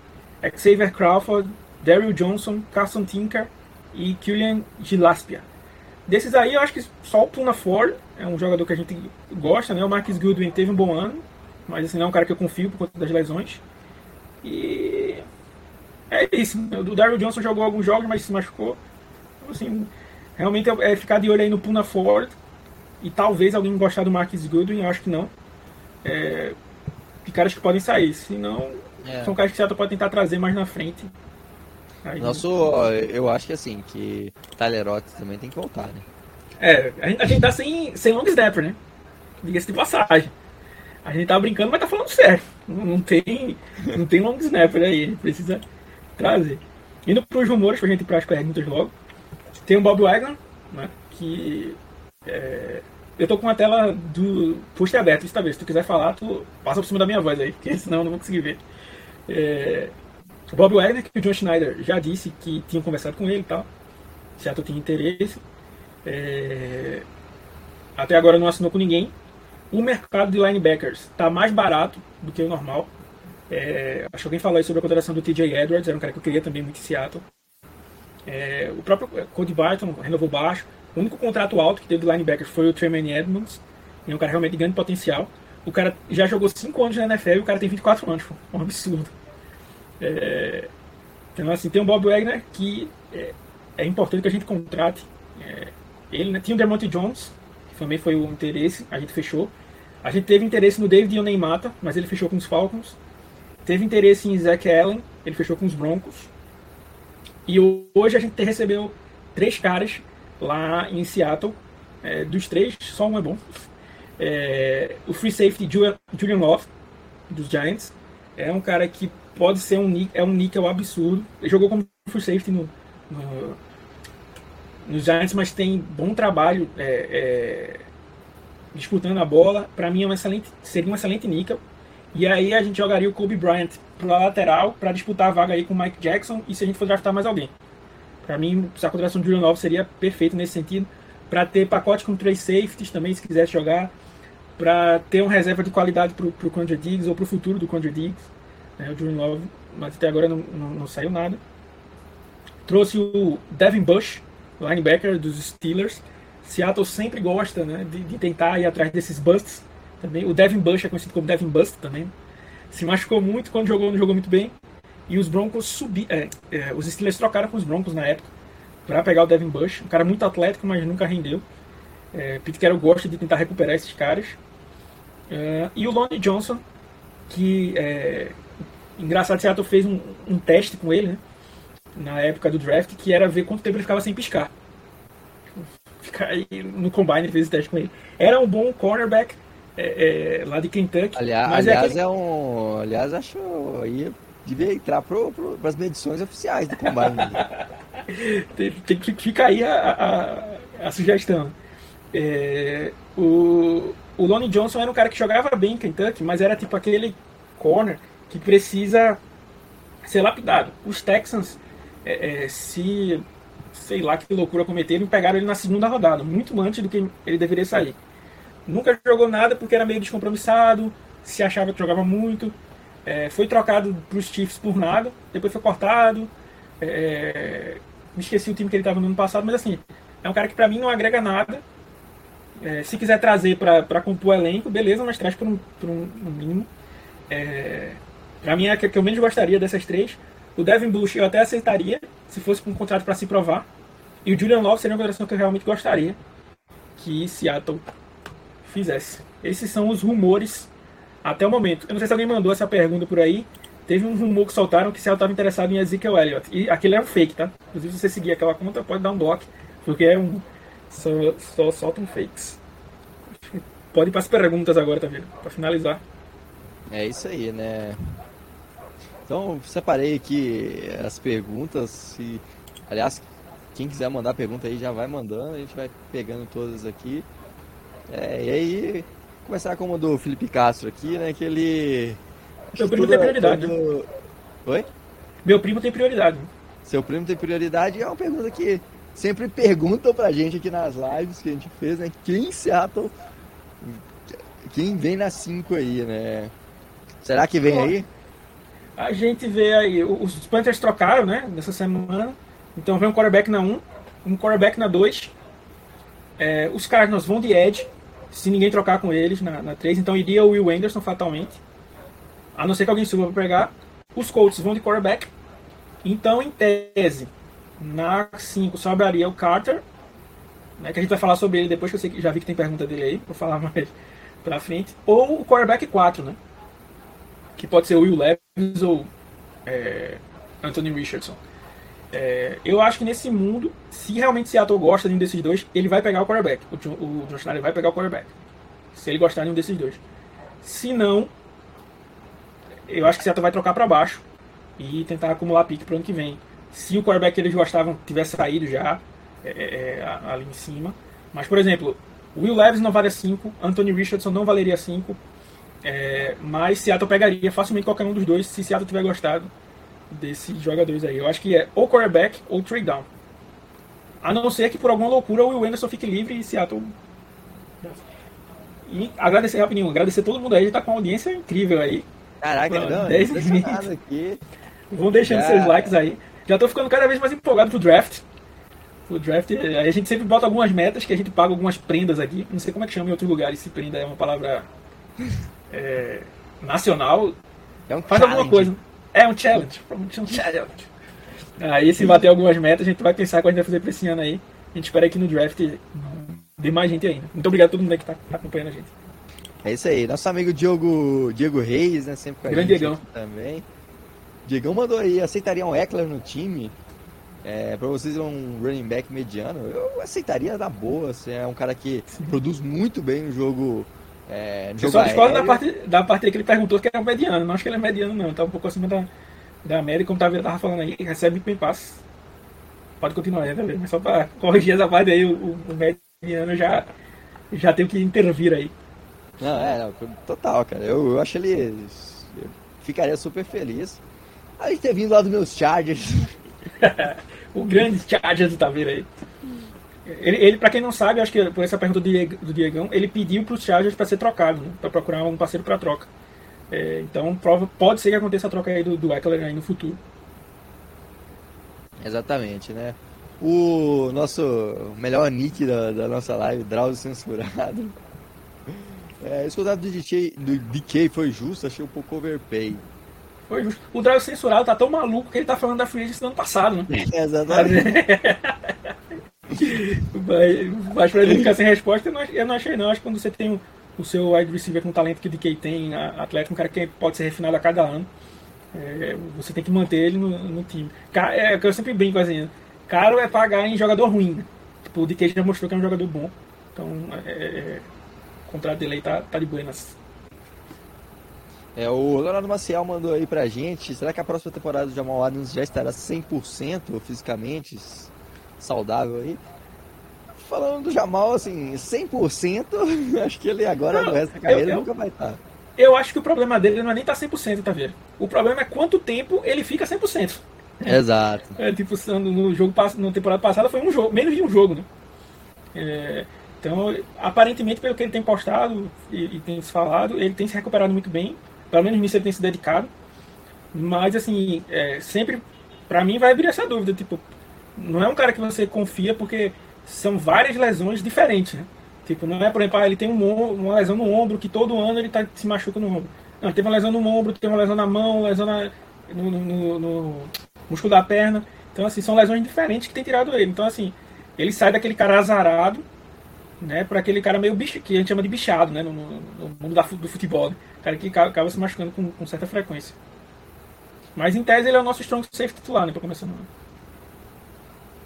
Xavier Crawford, Daryl Johnson, Carson Tinker e Killian Gilaspia. Desses aí, eu acho que só o Puna Ford é um jogador que a gente gosta, né? O Marcus Goodwin teve um bom ano, mas assim, não é um cara que eu confio por conta das lesões. E é isso. O Daryl Johnson jogou alguns jogos, mas se machucou. Então, assim, realmente é, é ficar de olho aí no Puna Ford. E talvez alguém gostar do Marcus Goodwin, eu acho que não. É, de caras que podem sair. Se não, é. são caras que o pode tentar trazer mais na frente. Aí, Nosso, eu acho que assim, que Tyler Ott também tem que voltar, né? É, a gente, a gente tá sem, sem long snapper, né? Diga-se de passagem. A gente tá brincando, mas tá falando sério. Não, tem, não tem long snapper aí, a gente precisa trazer. Indo pros rumores, pra gente ir pras perguntas logo. Tem o Bob Wagner, né? Que. É, eu tô com a tela do post aberto, tá vez. Se tu quiser falar, tu passa por cima da minha voz aí, porque senão eu não vou conseguir ver. É, Bob Wagner, que o John Schneider já disse que tinha conversado com ele e tal. Seattle tinha interesse. É... Até agora não assinou com ninguém. O mercado de linebackers está mais barato do que o normal. É... Acho que alguém falou aí sobre a contratação do TJ Edwards, era um cara que eu queria também muito em Seattle. É... O próprio Cody Barton renovou baixo. O único contrato alto que teve de linebackers foi o Tremaine Edmonds. É um cara realmente de grande potencial. O cara já jogou 5 anos na NFL e o cara tem 24 anos. Pô. Um absurdo. É... Então, assim, tem o Bob Wagner que é, é importante que a gente contrate. É, ele né, tinha o Dermont Jones, que também foi o interesse, a gente fechou. A gente teve interesse no David Oneimata, mas ele fechou com os Falcons. Teve interesse em Zach Allen, ele fechou com os Broncos. E hoje a gente recebeu três caras lá em Seattle. É, dos três, só um é bom. É, o free safety Julian, Love, dos Giants. É um cara que pode ser um, é um níquel absurdo. Ele jogou como free safety no, no, nos Giants, mas tem bom trabalho é, é, disputando a bola. Para mim é um excelente, seria um excelente níquel. E aí a gente jogaria o Kobe Bryant para lateral para disputar a vaga aí com o Mike Jackson e se a gente for draftar mais alguém. Para mim, a contratação de Julian Love seria perfeito nesse sentido. Para ter pacote com três safeties também, se quisesse jogar. Para ter uma reserva de qualidade para o Condre Diggs ou para o futuro do Condre Diggs. Né, o Julian Love, mas até agora não, não, não saiu nada. Trouxe o Devin Bush, linebacker dos Steelers. Seattle sempre gosta né, de, de, tentar ir atrás desses busts também. O Devin Bush é conhecido como Devin Bust também. Se machucou muito quando jogou, não jogou muito bem. E os Broncos subiram. É, é, os Steelers trocaram com os Broncos na época para pegar o Devin Bush. Um cara muito atlético, mas nunca rendeu. É, Pete Carroll gosta de tentar recuperar esses caras. É, e o Lonnie Johnson, que é, Engraçado, Seattle fez um, um teste com ele, né? Na época do draft, que era ver quanto tempo ele ficava sem piscar. Ficar aí no combine, fez esse teste com ele. Era um bom cornerback é, é, lá de Kentucky. Aliás, mas aliás é, aquele... é, um. Aliás, acho aí devia entrar pro, pras medições oficiais do combine. tem, tem, que ficar aí a, a, a sugestão. É, o, o Lonnie Johnson era um cara que jogava bem em Kentucky, mas era tipo aquele corner que precisa ser lapidado. Os Texans, é, é, se sei lá que loucura cometeram, pegaram ele na segunda rodada, muito antes do que ele deveria sair. Nunca jogou nada porque era meio descompromissado, se achava que jogava muito. É, foi trocado para os Chiefs por nada, depois foi cortado. É, me esqueci o time que ele estava no ano passado, mas assim, é um cara que para mim não agrega nada. É, se quiser trazer para compor o elenco, beleza, mas traz por um, um, um mínimo. É, para mim é a que eu menos gostaria dessas três. O Devin Bush eu até aceitaria, se fosse com um contrato para se provar. E o Julian Love seria uma contratação que eu realmente gostaria que Seattle fizesse. Esses são os rumores até o momento. Eu não sei se alguém mandou essa pergunta por aí. Teve um rumor que soltaram que Seattle estava interessado em Ezekiel Elliott. E aquele é um fake, tá? Inclusive, se você seguir aquela conta, pode dar um bloco, porque é um. Só, só soltam fakes. Pode ir para as perguntas agora, tá vendo? Para finalizar. É isso aí, né? Então, separei aqui as perguntas. Se, aliás, quem quiser mandar pergunta aí já vai mandando, a gente vai pegando todas aqui. É, e aí, começar com uma do Felipe Castro aqui, né? Que ele. Meu primo tem prioridade. Tudo... Oi? Meu primo tem prioridade. Seu primo tem prioridade é uma pergunta que sempre perguntam pra gente aqui nas lives que a gente fez, né? Quem Seattle. Quem vem na 5 aí, né? Será que vem aí? A gente vê aí, os Panthers trocaram, né, nessa semana. Então vem um quarterback na 1, um quarterback na 2. É, os Cardinals vão de Edge, se ninguém trocar com eles na, na 3. Então iria o Will Anderson fatalmente. A não ser que alguém suba para pegar. Os Colts vão de quarterback. Então, em tese, na 5 sobraria o Carter, né, que a gente vai falar sobre ele depois, que eu sei que já vi que tem pergunta dele aí, vou falar mais pra frente. Ou o quarterback 4, né? Que pode ser o Will Levis ou é, Anthony Richardson. É, eu acho que nesse mundo, se realmente Seattle gosta de um desses dois, ele vai pegar o quarterback. O, o John Schneider vai pegar o quarterback. Se ele gostar de um desses dois. Se não, eu acho que Seattle vai trocar para baixo e tentar acumular pique para ano que vem. Se o quarterback que eles gostavam tivesse saído já é, é, é ali em cima. Mas, por exemplo, Will Levis não vale 5, Anthony Richardson não valeria 5. É, mas Seattle pegaria facilmente qualquer um dos dois se Seattle tiver gostado desses jogadores aí. Eu acho que é ou quarterback ou trade down. A não ser que por alguma loucura o Will Anderson fique livre e Seattle. E agradecer rapidinho, agradecer todo mundo aí, ele tá com uma audiência incrível aí. Caraca, não, 10 minutos. aqui. Vão deixando Já. seus likes aí. Já tô ficando cada vez mais empolgado pro draft. O draft, aí a gente sempre bota algumas metas que a gente paga algumas prendas aqui. Não sei como é que chama em outros lugares, se prenda é uma palavra é, nacional. É um Faz alguma coisa. É um challenge. Um challenge. Aí se bater algumas metas, a gente vai pensar que a gente vai fazer pra esse ano aí. A gente espera que no draft dê mais gente ainda. Muito obrigado a todo mundo que tá acompanhando a gente. É isso aí. Nosso amigo Diogo, Diego Reis, né? Sempre com a Grande gente Diegão. também. Diegão mandou aí, aceitaria um Eckler no time? É, pra vocês um running back mediano? Eu aceitaria da boa. Assim, é um cara que produz muito bem no jogo é, eu só discordo da parte, da parte que ele perguntou que era mediano. Não acho que ele é mediano, não. Tá um pouco acima da, da média, como tava, tava falando aí, recebe muito bem passe. Pode continuar, né, Mas só para corrigir essa parte aí, o, o mediano já, já tem que intervir aí. Não, é, não, total, cara. Eu, eu acho ele. Eu ficaria super feliz. A gente ter vindo lá dos meus Chargers. o grande Chargers do Taveira aí. Ele, ele para quem não sabe, acho que por essa pergunta do, do Diegão, ele pediu para os Chargers para ser trocado, né, para procurar um parceiro para troca. É, então prova, pode ser que aconteça a troca aí do, do Eckler aí no futuro. Exatamente, né? O nosso melhor nick da, da nossa live, Drauzio Censurado. É, esse contrato do DK, do DK foi justo, achei um pouco overpay. Foi justo. O Drauzio Censurado tá tão maluco que ele tá falando da Free Agency do ano passado, né? É, exatamente. mas, mas pra ele ficar sem resposta, eu não, eu não achei não. Acho que quando você tem o, o seu wide receiver com o talento que o DK tem, atleta, um cara que pode ser refinado a cada ano, É, você tem que manter ele no, no time. É o que eu sempre brinco assim, caro é pagar em jogador ruim. Tipo, o DK já mostrou que é um jogador bom. Então, é, é, o contrato dele aí tá, tá de buenas. É, o Leonardo Maciel mandou aí pra gente. Será que a próxima temporada do Jamal Adams já estará 100% fisicamente saudável aí? Falando do Jamal, assim, 100%, acho que ele agora não, no resto da carreira eu, eu, nunca vai estar. Eu acho que o problema dele não é nem estar tá 100%, tá vendo? O problema é quanto tempo ele fica 100%. Exato. É, tipo, no jogo na temporada passada foi um jogo, menos de um jogo, né? É, então, aparentemente, pelo que ele tem postado e, e tem se falado, ele tem se recuperado muito bem. Pelo menos nisso ele tem se dedicado. Mas, assim, é, sempre, para mim, vai abrir essa dúvida. Tipo, não é um cara que você confia porque são várias lesões diferentes, né? Tipo, não é, por exemplo, ah, ele tem um, uma lesão no ombro que todo ano ele tá, se machuca no ombro. Não, teve uma lesão no ombro, tem uma lesão na mão, lesão na, no, no, no, músculo da perna. Então, assim, são lesões diferentes que tem tirado ele. Então, assim, ele sai daquele cara azarado, né, para aquele cara meio bicho, que a gente chama de bichado, né, no, no mundo da, do futebol. Né? Cara que acaba se machucando com, com, certa frequência. Mas, em tese, ele é o nosso strong safe titular, né, pra começar.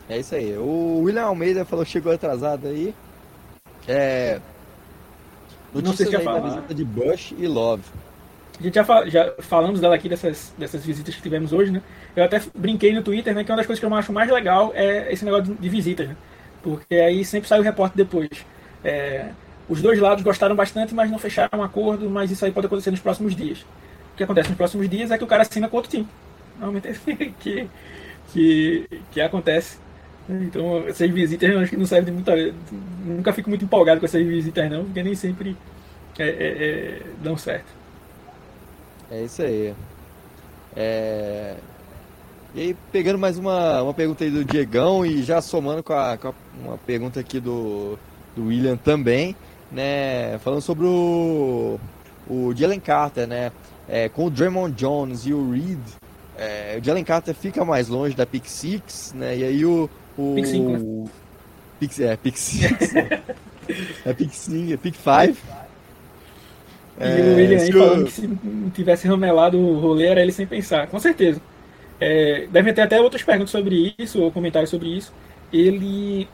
É isso aí. O William Almeida falou que chegou atrasado aí. É. Notícias aí da visita de Bush e Love. A gente já, já falamos dela aqui, dessas, dessas visitas que tivemos hoje, né? Eu até brinquei no Twitter, né? Que uma das coisas que eu acho mais legal é esse negócio de, de visitas, né? Porque aí sempre sai o repórter depois. É, os dois lados gostaram bastante, mas não fecharam um acordo, mas isso aí pode acontecer nos próximos dias. O que acontece nos próximos dias é que o cara assina com outro time. Normalmente é assim que, que, que acontece. Então, essas visitas eu acho que não servem de muita. Nunca fico muito empolgado com essas visitas, não, porque nem sempre é, é, é, dão certo. É isso aí. É... E aí, pegando mais uma, uma pergunta aí do Diegão e já somando com, a, com a, uma pergunta aqui do, do William também, né? Falando sobre o, o Jalen Carter, né? É, com o Draymond Jones e o Reed, é, o Jalen Carter fica mais longe da Pick Six, né? E aí o, o... Pick 5, né? Pick, é, Pick 5. é Pick 5, é Pick 5. E é, o William aí falando que se tivesse ramelado o rolê era ele sem pensar, com certeza. É, devem ter até outras perguntas sobre isso, ou comentários sobre isso. Ele,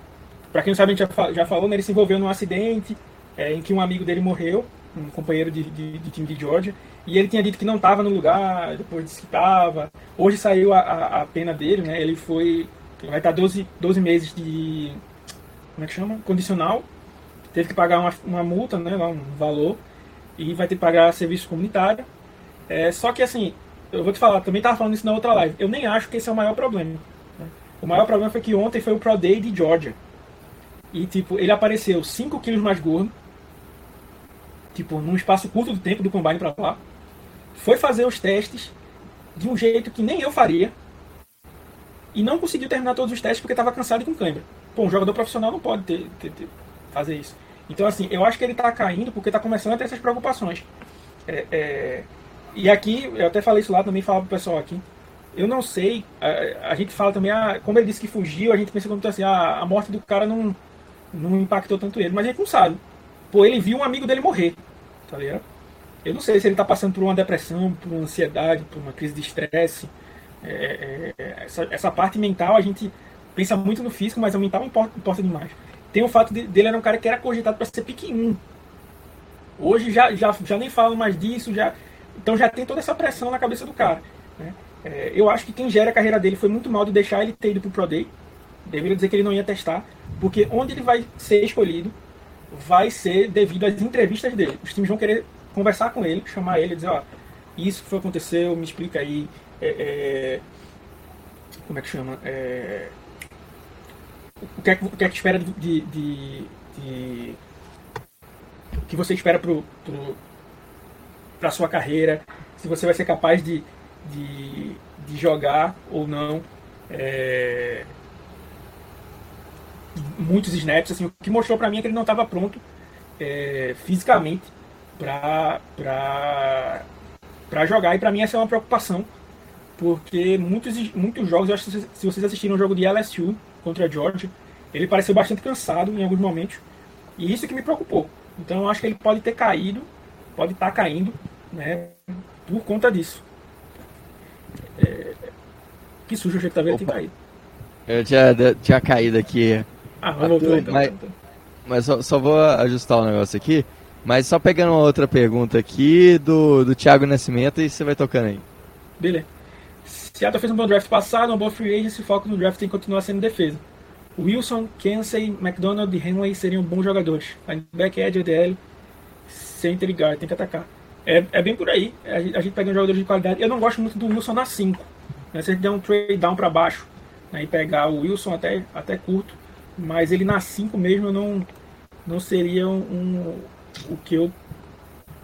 para quem não sabe, a gente já, já falou, né, ele se envolveu num acidente é, em que um amigo dele morreu, um companheiro de, de, de, time de Georgia, e ele tinha dito que não estava no lugar, depois disse que estava. Hoje saiu a, a, a, pena dele, né? Ele foi vai estar 12, 12 meses de. Como é que chama? Condicional. Teve que pagar uma, uma multa, né? Um valor. E vai ter que pagar serviço comunitário. É, só que assim, eu vou te falar, também estava falando isso na outra live. Eu nem acho que esse é o maior problema. Né? O maior problema foi que ontem foi o Pro Day de Georgia. E tipo, ele apareceu 5 quilos mais gordo. Tipo, num espaço curto do tempo do combine para lá. Foi fazer os testes de um jeito que nem eu faria e não conseguiu terminar todos os testes porque estava cansado e com câimbra. Pô, um jogador profissional não pode ter, ter, ter, fazer isso. Então, assim, eu acho que ele está caindo porque está começando a ter essas preocupações. É, é, e aqui, eu até falei isso lá também, falava pro pessoal aqui. Eu não sei, a, a gente fala também, ah, como ele disse que fugiu, a gente pensa como assim, ah, a morte do cara não, não impactou tanto ele, mas a gente não sabe. Pô, ele viu um amigo dele morrer, tá ligado? Eu não sei se ele está passando por uma depressão, por uma ansiedade, por uma crise de estresse. É, é, essa, essa, parte mental a gente pensa muito no físico, mas o mental importa, importa demais. Tem o fato de, dele era um cara que era cogitado para ser pique 1. Hoje já, já, já nem falam mais disso, já, então já tem toda essa pressão na cabeça do cara. Né? É, eu acho que quem gera a carreira dele foi muito mal de deixar ele ter ido pro Pro Day. Deveria dizer que ele não ia testar, porque onde ele vai ser escolhido vai ser devido às entrevistas dele. Os times vão querer conversar com ele, chamar ele, dizer, ó, isso foi aconteceu, me explica aí, é, é, como é que chama? É, o, que é, o que é que espera de, de, de, de o que você espera para pro, sua carreira, se você vai ser capaz de, de, de jogar ou não. É, muitos snaps, assim, o que mostrou para mim é que ele não estava pronto é, fisicamente para jogar, e para mim essa é uma preocupação, porque muitos, muitos jogos, eu acho que se vocês assistiram o jogo de LSU contra a Georgia, ele pareceu bastante cansado em alguns momentos, e isso que me preocupou. Então eu acho que ele pode ter caído, pode estar tá caindo, né, por conta disso. Que sujo, achei que talvez tenha caído. Eu tinha, tinha caído aqui. Ah, mas voltou então. Mas, mas só, só, vou ajustar o um negócio aqui. Mas só pegando uma outra pergunta aqui do, do Thiago Nascimento e você vai tocando aí. Beleza. Seattle fez um bom draft passado, um bom free agent, foco no draft tem que continuar sendo defesa. Wilson, Kensey, McDonald e Henley seriam bons jogadores. Linebacker, Edge, DL, center e guard, tem que atacar. É, é bem por aí. A gente, a gente pega um jogador de qualidade. Eu não gosto muito do Wilson na 5. Né? Se a gente der um trade down para baixo né? e pegar o Wilson até, até curto, mas ele na 5 mesmo não, não seria um, um, o que eu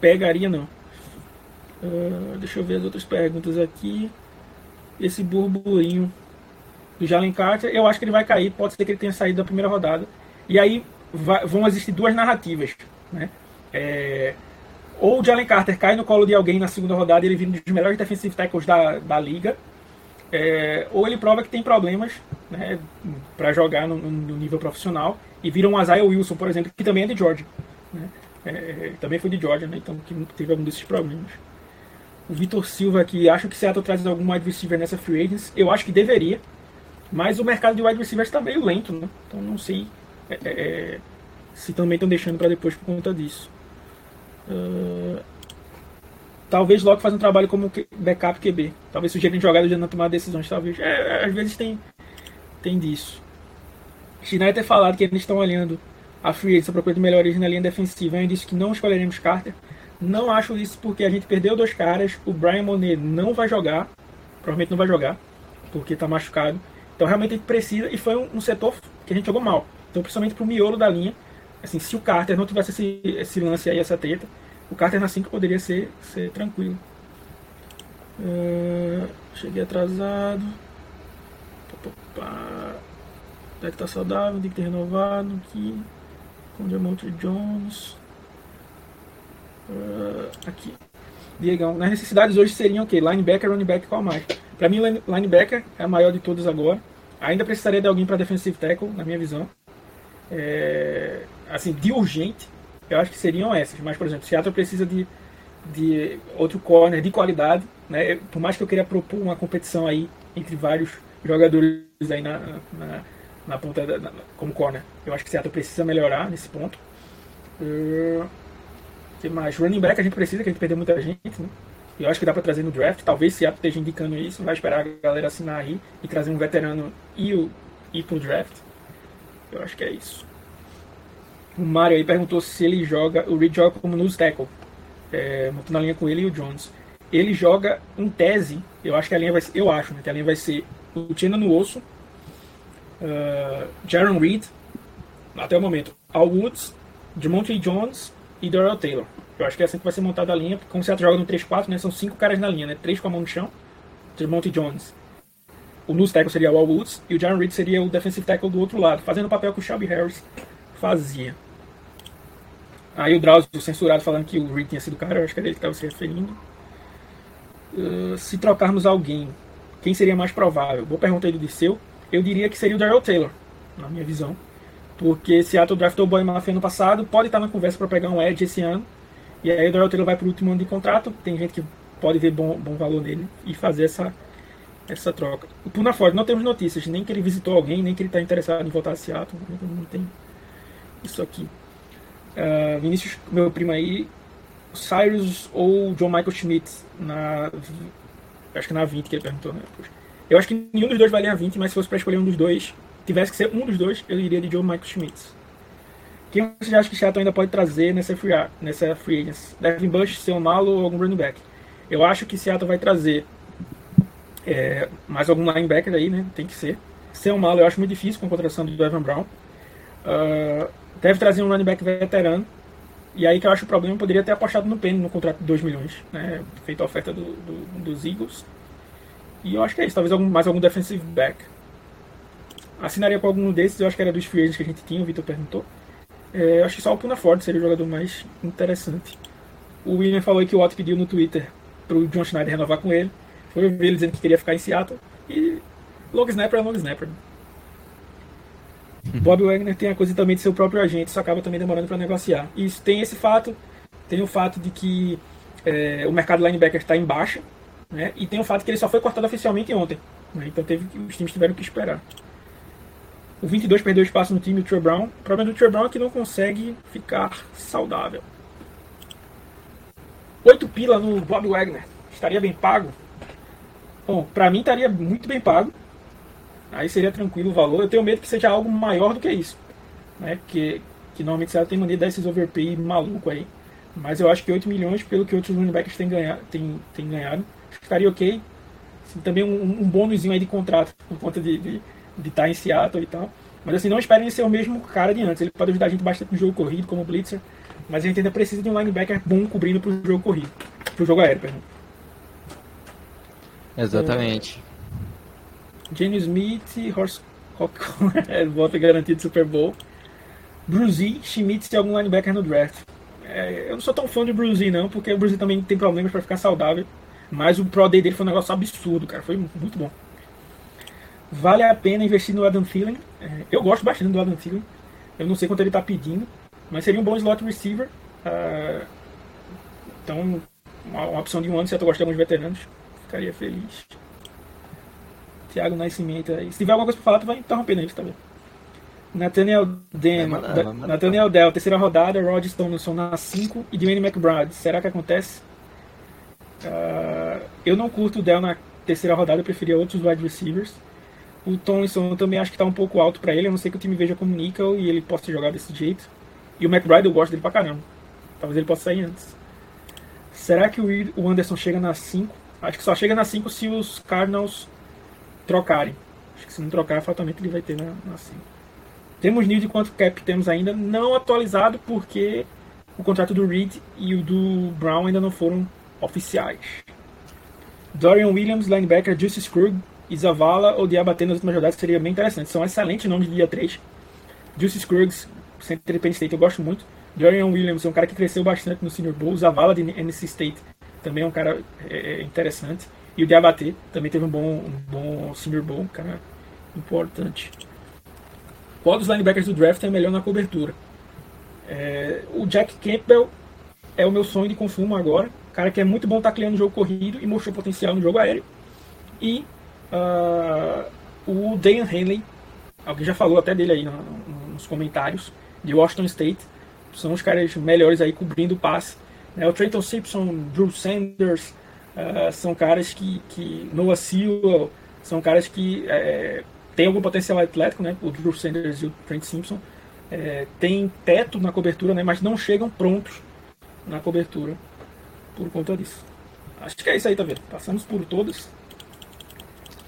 pegaria, não. Uh, deixa eu ver as outras perguntas aqui. Esse burburinho do Jalen Carter, eu acho que ele vai cair. Pode ser que ele tenha saído da primeira rodada. E aí vai, vão existir duas narrativas. Né? É, ou o Jalen Carter cai no colo de alguém na segunda rodada e ele vira um dos melhores defensive tackles da, da liga. É, ou ele prova que tem problemas né, para jogar no, no, nível profissional e vira um Isaiah Wilson, por exemplo, que também é de Georgia. Né? É, também foi de Georgia, né, então que teve algum desses problemas. O Vitor Silva aqui acha que Seattle traz algum wide receiver nessa free agents. Eu acho que deveria, mas o mercado de wide receivers está meio lento, né? então não sei é, é, é se também estão deixando para depois por conta disso. Uh, talvez logo faça um trabalho como backup QB. Talvez sugerem jogadas de não tomar decisões. Talvez. É, às vezes tem, tem disso. Schneider ter falado que eles estão olhando a free agency procura de melhorias na linha defensiva. Eu disse que não escolheremos Carter. Não acho isso porque a gente perdeu dois caras. O Brian Monet não vai jogar. Provavelmente não vai jogar. Porque está machucado. Então realmente a gente precisa. E foi um, um setor que a gente jogou mal. Então, principalmente pro miolo da linha. Assim, se o Carter não tivesse esse, esse lance aí, essa treta, o Carter na 5 poderia ser, ser tranquilo. Uh, cheguei atrasado. Deck tá saudável, tem que ter renovado aqui. Com Diamante Jones. Uh, aqui. Diegão, nas necessidades hoje seriam o quê? Linebacker, running back, qual mais? Para mim, linebacker é a maior de todas agora. Ainda precisaria de alguém para defensive tackle, na minha visão. É, assim, de urgente, eu acho que seriam essas. Mas, por exemplo, Seattle precisa de, de outro corner de qualidade. Né? Por mais que eu queria propor uma competição aí entre vários jogadores aí na, na, na ponta da, na, como corner. Eu acho que Seattle precisa melhorar nesse ponto. Uh, que mais? Running back a gente precisa, que a gente perdeu muita gente, né? Eu acho que dá para trazer no draft. Talvez Seattle esteja indicando isso. Vai esperar a galera assinar aí e trazer um veterano e o, ir pro draft. Eu acho que é isso. O Mario aí perguntou se ele joga, o Reed joga como nose tackle, é, montando a linha com ele e o Jones. Ele joga em tese, eu acho que a linha vai ser, eu acho, né, que a linha vai ser o Tina no osso, uh, Jaron Reed, até o momento, Al Woods, Demonte Jones e Darrell Taylor. Eu acho que é assim que vai ser montada a linha, porque como você joga no 3-4, né, são cinco caras na linha, né, três com a mão no chão, Demonte Jones. O nose tackle seria o Al Woods e o Jaron Reed seria o defensive tackle do outro lado, fazendo o papel que o Shelby Harris fazia. Aí o Drauzio censurado falando que o Reed tinha sido o cara, eu acho que era ele que estava se referindo. Uh, se trocarmos alguém, quem seria mais provável? Boa pergunta aí do Disseu. Eu diria que seria o Daryl Taylor, na minha visão. Porque Seattle draftou o Boy Mafia ano passado, pode estar na conversa para pegar um Edge esse ano. E aí o Daryl Taylor vai para o último ano de contrato. Tem gente que pode ver bom, bom valor nele e fazer essa, essa troca. O Puna Ford, não temos notícias, nem que ele visitou alguém, nem que ele está interessado em voltar a Seattle. Não tem isso aqui. Uh, Vinícius, meu primo aí, Cyrus ou John Michael Schmidt na. Acho que na 20 que ele perguntou, né? Eu acho que nenhum dos dois valia 20, mas se fosse para escolher um dos dois, tivesse que ser um dos dois, eu iria de John Michael Schmidt. Quem você acha que Seattle ainda pode trazer nessa free, nessa free agency? Devin Bush, seu malo ou algum running back? Eu acho que Seattle vai trazer é, mais algum linebacker aí, né? Tem que ser. Seu malo eu acho muito difícil com a contratação do Evan Brown. Uh, Deve trazer um running back veterano. E aí que eu acho o problema, poderia ter apostado no Penny no contrato de 2 milhões, né? Feito a oferta do, do, dos Eagles. E eu acho que é isso, talvez algum, mais algum defensive back. Assinaria com algum desses, eu acho que era dos free agents que a gente tinha, o Vitor perguntou. É, eu acho que só o Puna Ford seria o jogador mais interessante. O William falou que o Otto pediu no Twitter pro John Schneider renovar com ele. Foi ver ele dizendo que queria ficar em Seattle. E long snapper é long snapper. Bob Wagner tem a coisa também de ser o próprio agente, isso acaba também demorando para negociar. E isso tem esse fato, tem o fato de que é, o mercado linebacker está em baixa, né? E tem o fato que ele só foi cortado oficialmente ontem. Né? Então teve, os times tiveram que esperar. O 22 perdeu espaço no time, o Trey Brown. O problema do Trey Brown é que não consegue ficar saudável. 8 pila no Bob Wagner. Estaria bem pago? Bom, pra mim estaria muito bem pago. Aí seria tranquilo o valor. Eu tenho medo que seja algo maior do que isso. Né? Que, que normalmente você tem maneira de dar esses overpay maluco aí. Mas eu acho que 8 milhões, pelo que outros running backs têm ganhado, têm, têm ganhado ficaria ok. Assim, também um, um bônusinho aí de contrato, por conta de de, de estar tá em Seattle e tal. Mas assim, não esperem ser o mesmo cara de antes. Ele pode ajudar a gente bastante no jogo corrido, como Blitzer. Mas a gente ainda precisa de um linebacker bom cobrindo para o jogo corrido. Para o jogo aéreo, perdão. Exatamente. É, Jenny Smith, Horst volta garantido Super Bowl. Bruzy, Schmitz e algum linebacker no draft. É, eu não sou tão fã de Bruzy não, porque o Bruzy também tem problemas para ficar saudável. Mas o Pro Day dele foi um negócio absurdo, cara. Foi muito bom. Vale a pena investir no Adam Thielen. É, eu gosto bastante do Adam Thielen. Eu não sei quanto ele está pedindo, mas seria um bom slot receiver. Uh, então, uma, uma, opção de um ano, se eu gosto de alguns veteranos, ficaria feliz. Tiago Nascimento aí. Se tiver alguma coisa para falar, tu vai interrompendo tá vendo? Nathaniel Den, Nathaniel Dell, terceira rodada, Rod Stonelson na 5 e Dwayne McBride. Será que acontece? Uh, eu não curto o Dell na terceira rodada, eu preferia outros wide receivers. O Tomlinson também acho que está um pouco alto para ele, a não ser que o time veja como nickel e ele possa jogar desse jeito. E o McBride eu gosto dele pra caramba. Talvez ele possa sair antes. Será que o Anderson chega na 5? Acho que só chega na 5 se os Cardinals trocarem. Acho que se não trocar, fatalmente ele vai ter na, 5. Temos nível de quanto cap temos ainda, não atualizado porque o contrato do Reed e o do Brown ainda não foram oficiais. Dorian Williams, linebacker, Justice Krug e Zavala ou Diabaté nas últimas rodadas seria bem interessante. São excelentes nomes de dia 3. Justice Kruggs, sempre de Penn State, eu gosto muito. Dorian Williams é um cara que cresceu bastante no Senior Bowl. Zavala de NC State também é um cara é, é, interessante. E o Diabaté também teve um bom, um bom Senior Bowl, um cara importante. Qual dos linebackers do draft é melhor na cobertura? É, o Jack Campbell é o meu sonho de consumo agora. Cara que é muito bom tacleando no jogo corrido e mostrou potencial no jogo aéreo. E Uh, o Dan Henley, alguém já falou até dele aí no, no, nos comentários, de Washington State, são os caras melhores aí cobrindo o passe. Né? O Trenton Simpson, Drew Sanders, uh, são caras que, que Noah Sewell, são caras que é, têm algum potencial atlético, né? o Drew Sanders e o Trent Simpson, é, têm teto na cobertura, né? mas não chegam prontos na cobertura por conta disso. Acho que é isso aí, tá vendo? Passamos por todas.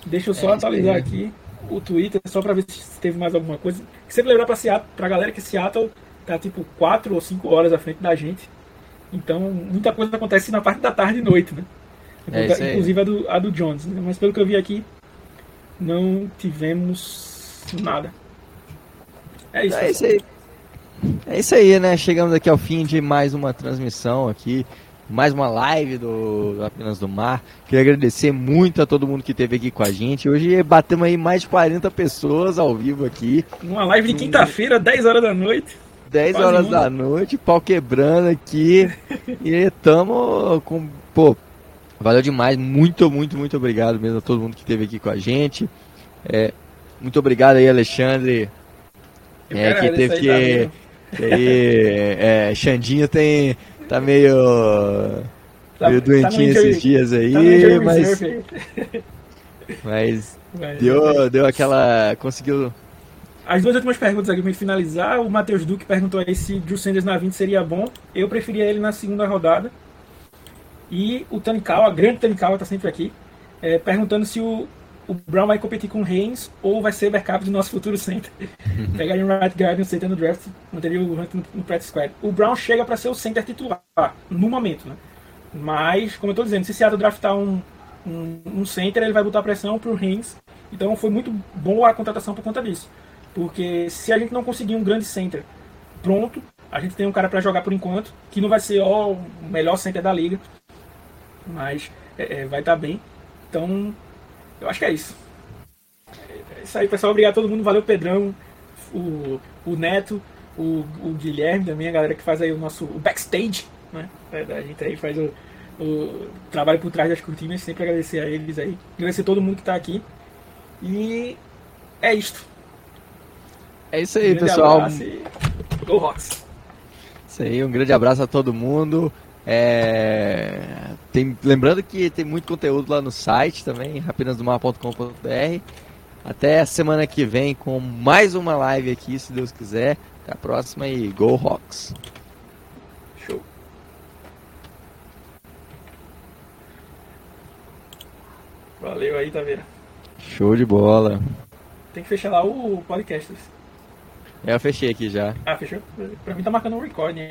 Deixa eu só é, atualizar aqui o Twitter, só para ver se teve mais alguma coisa. Sempre lembrar para Seattle, pra galera que Seattle tá tipo 4 ou 5 horas à frente da gente. Então, muita coisa acontece na parte da tarde e noite, né? É Inclusive a do, a do Jones. Né? Mas pelo que eu vi aqui, não tivemos nada. É isso. É isso aí. É isso aí, né? Chegamos aqui ao fim de mais uma transmissão aqui mais uma live do Apenas do Mar. Queria agradecer muito a todo mundo que esteve aqui com a gente. Hoje batemos aí mais de 40 pessoas ao vivo aqui. Uma live de quinta-feira, 10 horas da noite. 10 Quase horas da noite, pau quebrando aqui. e tamo com. Pô, valeu demais. Muito, muito, muito obrigado mesmo a todo mundo que esteve aqui com a gente. É, muito obrigado aí, Alexandre. É, que teve que. que aí, é, Xandinho tem tá meio. Tá, meio tá doentinho tá esses dias aí, tá mas. mas. deu, deu aquela. Conseguiu. As duas últimas perguntas aqui pra finalizar. O Matheus Duque perguntou aí se Drew Sanders na 20 seria bom. Eu preferia ele na segunda rodada. E o Tanikawa, a grande Tanikawa, tá sempre aqui, é, perguntando se o, o Brown vai competir com o Reigns ou vai ser backup do nosso futuro center. Pegaria um right guard no center no draft, manteria o Hunt no, no practice squad. O Brown chega para ser o center titular, no momento, né? Mas, como eu estou dizendo, se Seattle draftar um, um, um, center, ele vai botar pressão pro Reigns. Então foi muito boa a contratação por conta disso. Porque se a gente não conseguir um grande center pronto, a gente tem um cara para jogar por enquanto, que não vai ser ó, o melhor center da liga, mas é, é, vai estar tá bem. Então eu acho que é isso. É isso aí, pessoal. Obrigado a todo mundo. Valeu, Pedrão, o, o Neto, o, o Guilherme também, a galera que faz aí o nosso o backstage, né? É, a gente aí faz o, o trabalho por trás das cortinas. Sempre agradecer a eles aí. Agradecer a todo mundo que está aqui. E é isto. É isso aí, Um pessoal. abraço e Go Rocks! Isso aí, um grande abraço a todo mundo. É, tem, lembrando que tem muito conteúdo lá no site também, rapidasdomar.com.br. Até a semana que vem com mais uma live aqui, se Deus quiser. Até a próxima e Go Rocks! Show! Valeu aí, Taveira. Show de bola! Tem que fechar lá o podcast. Eu fechei aqui já. Ah, fechou? Pra mim tá marcando um recording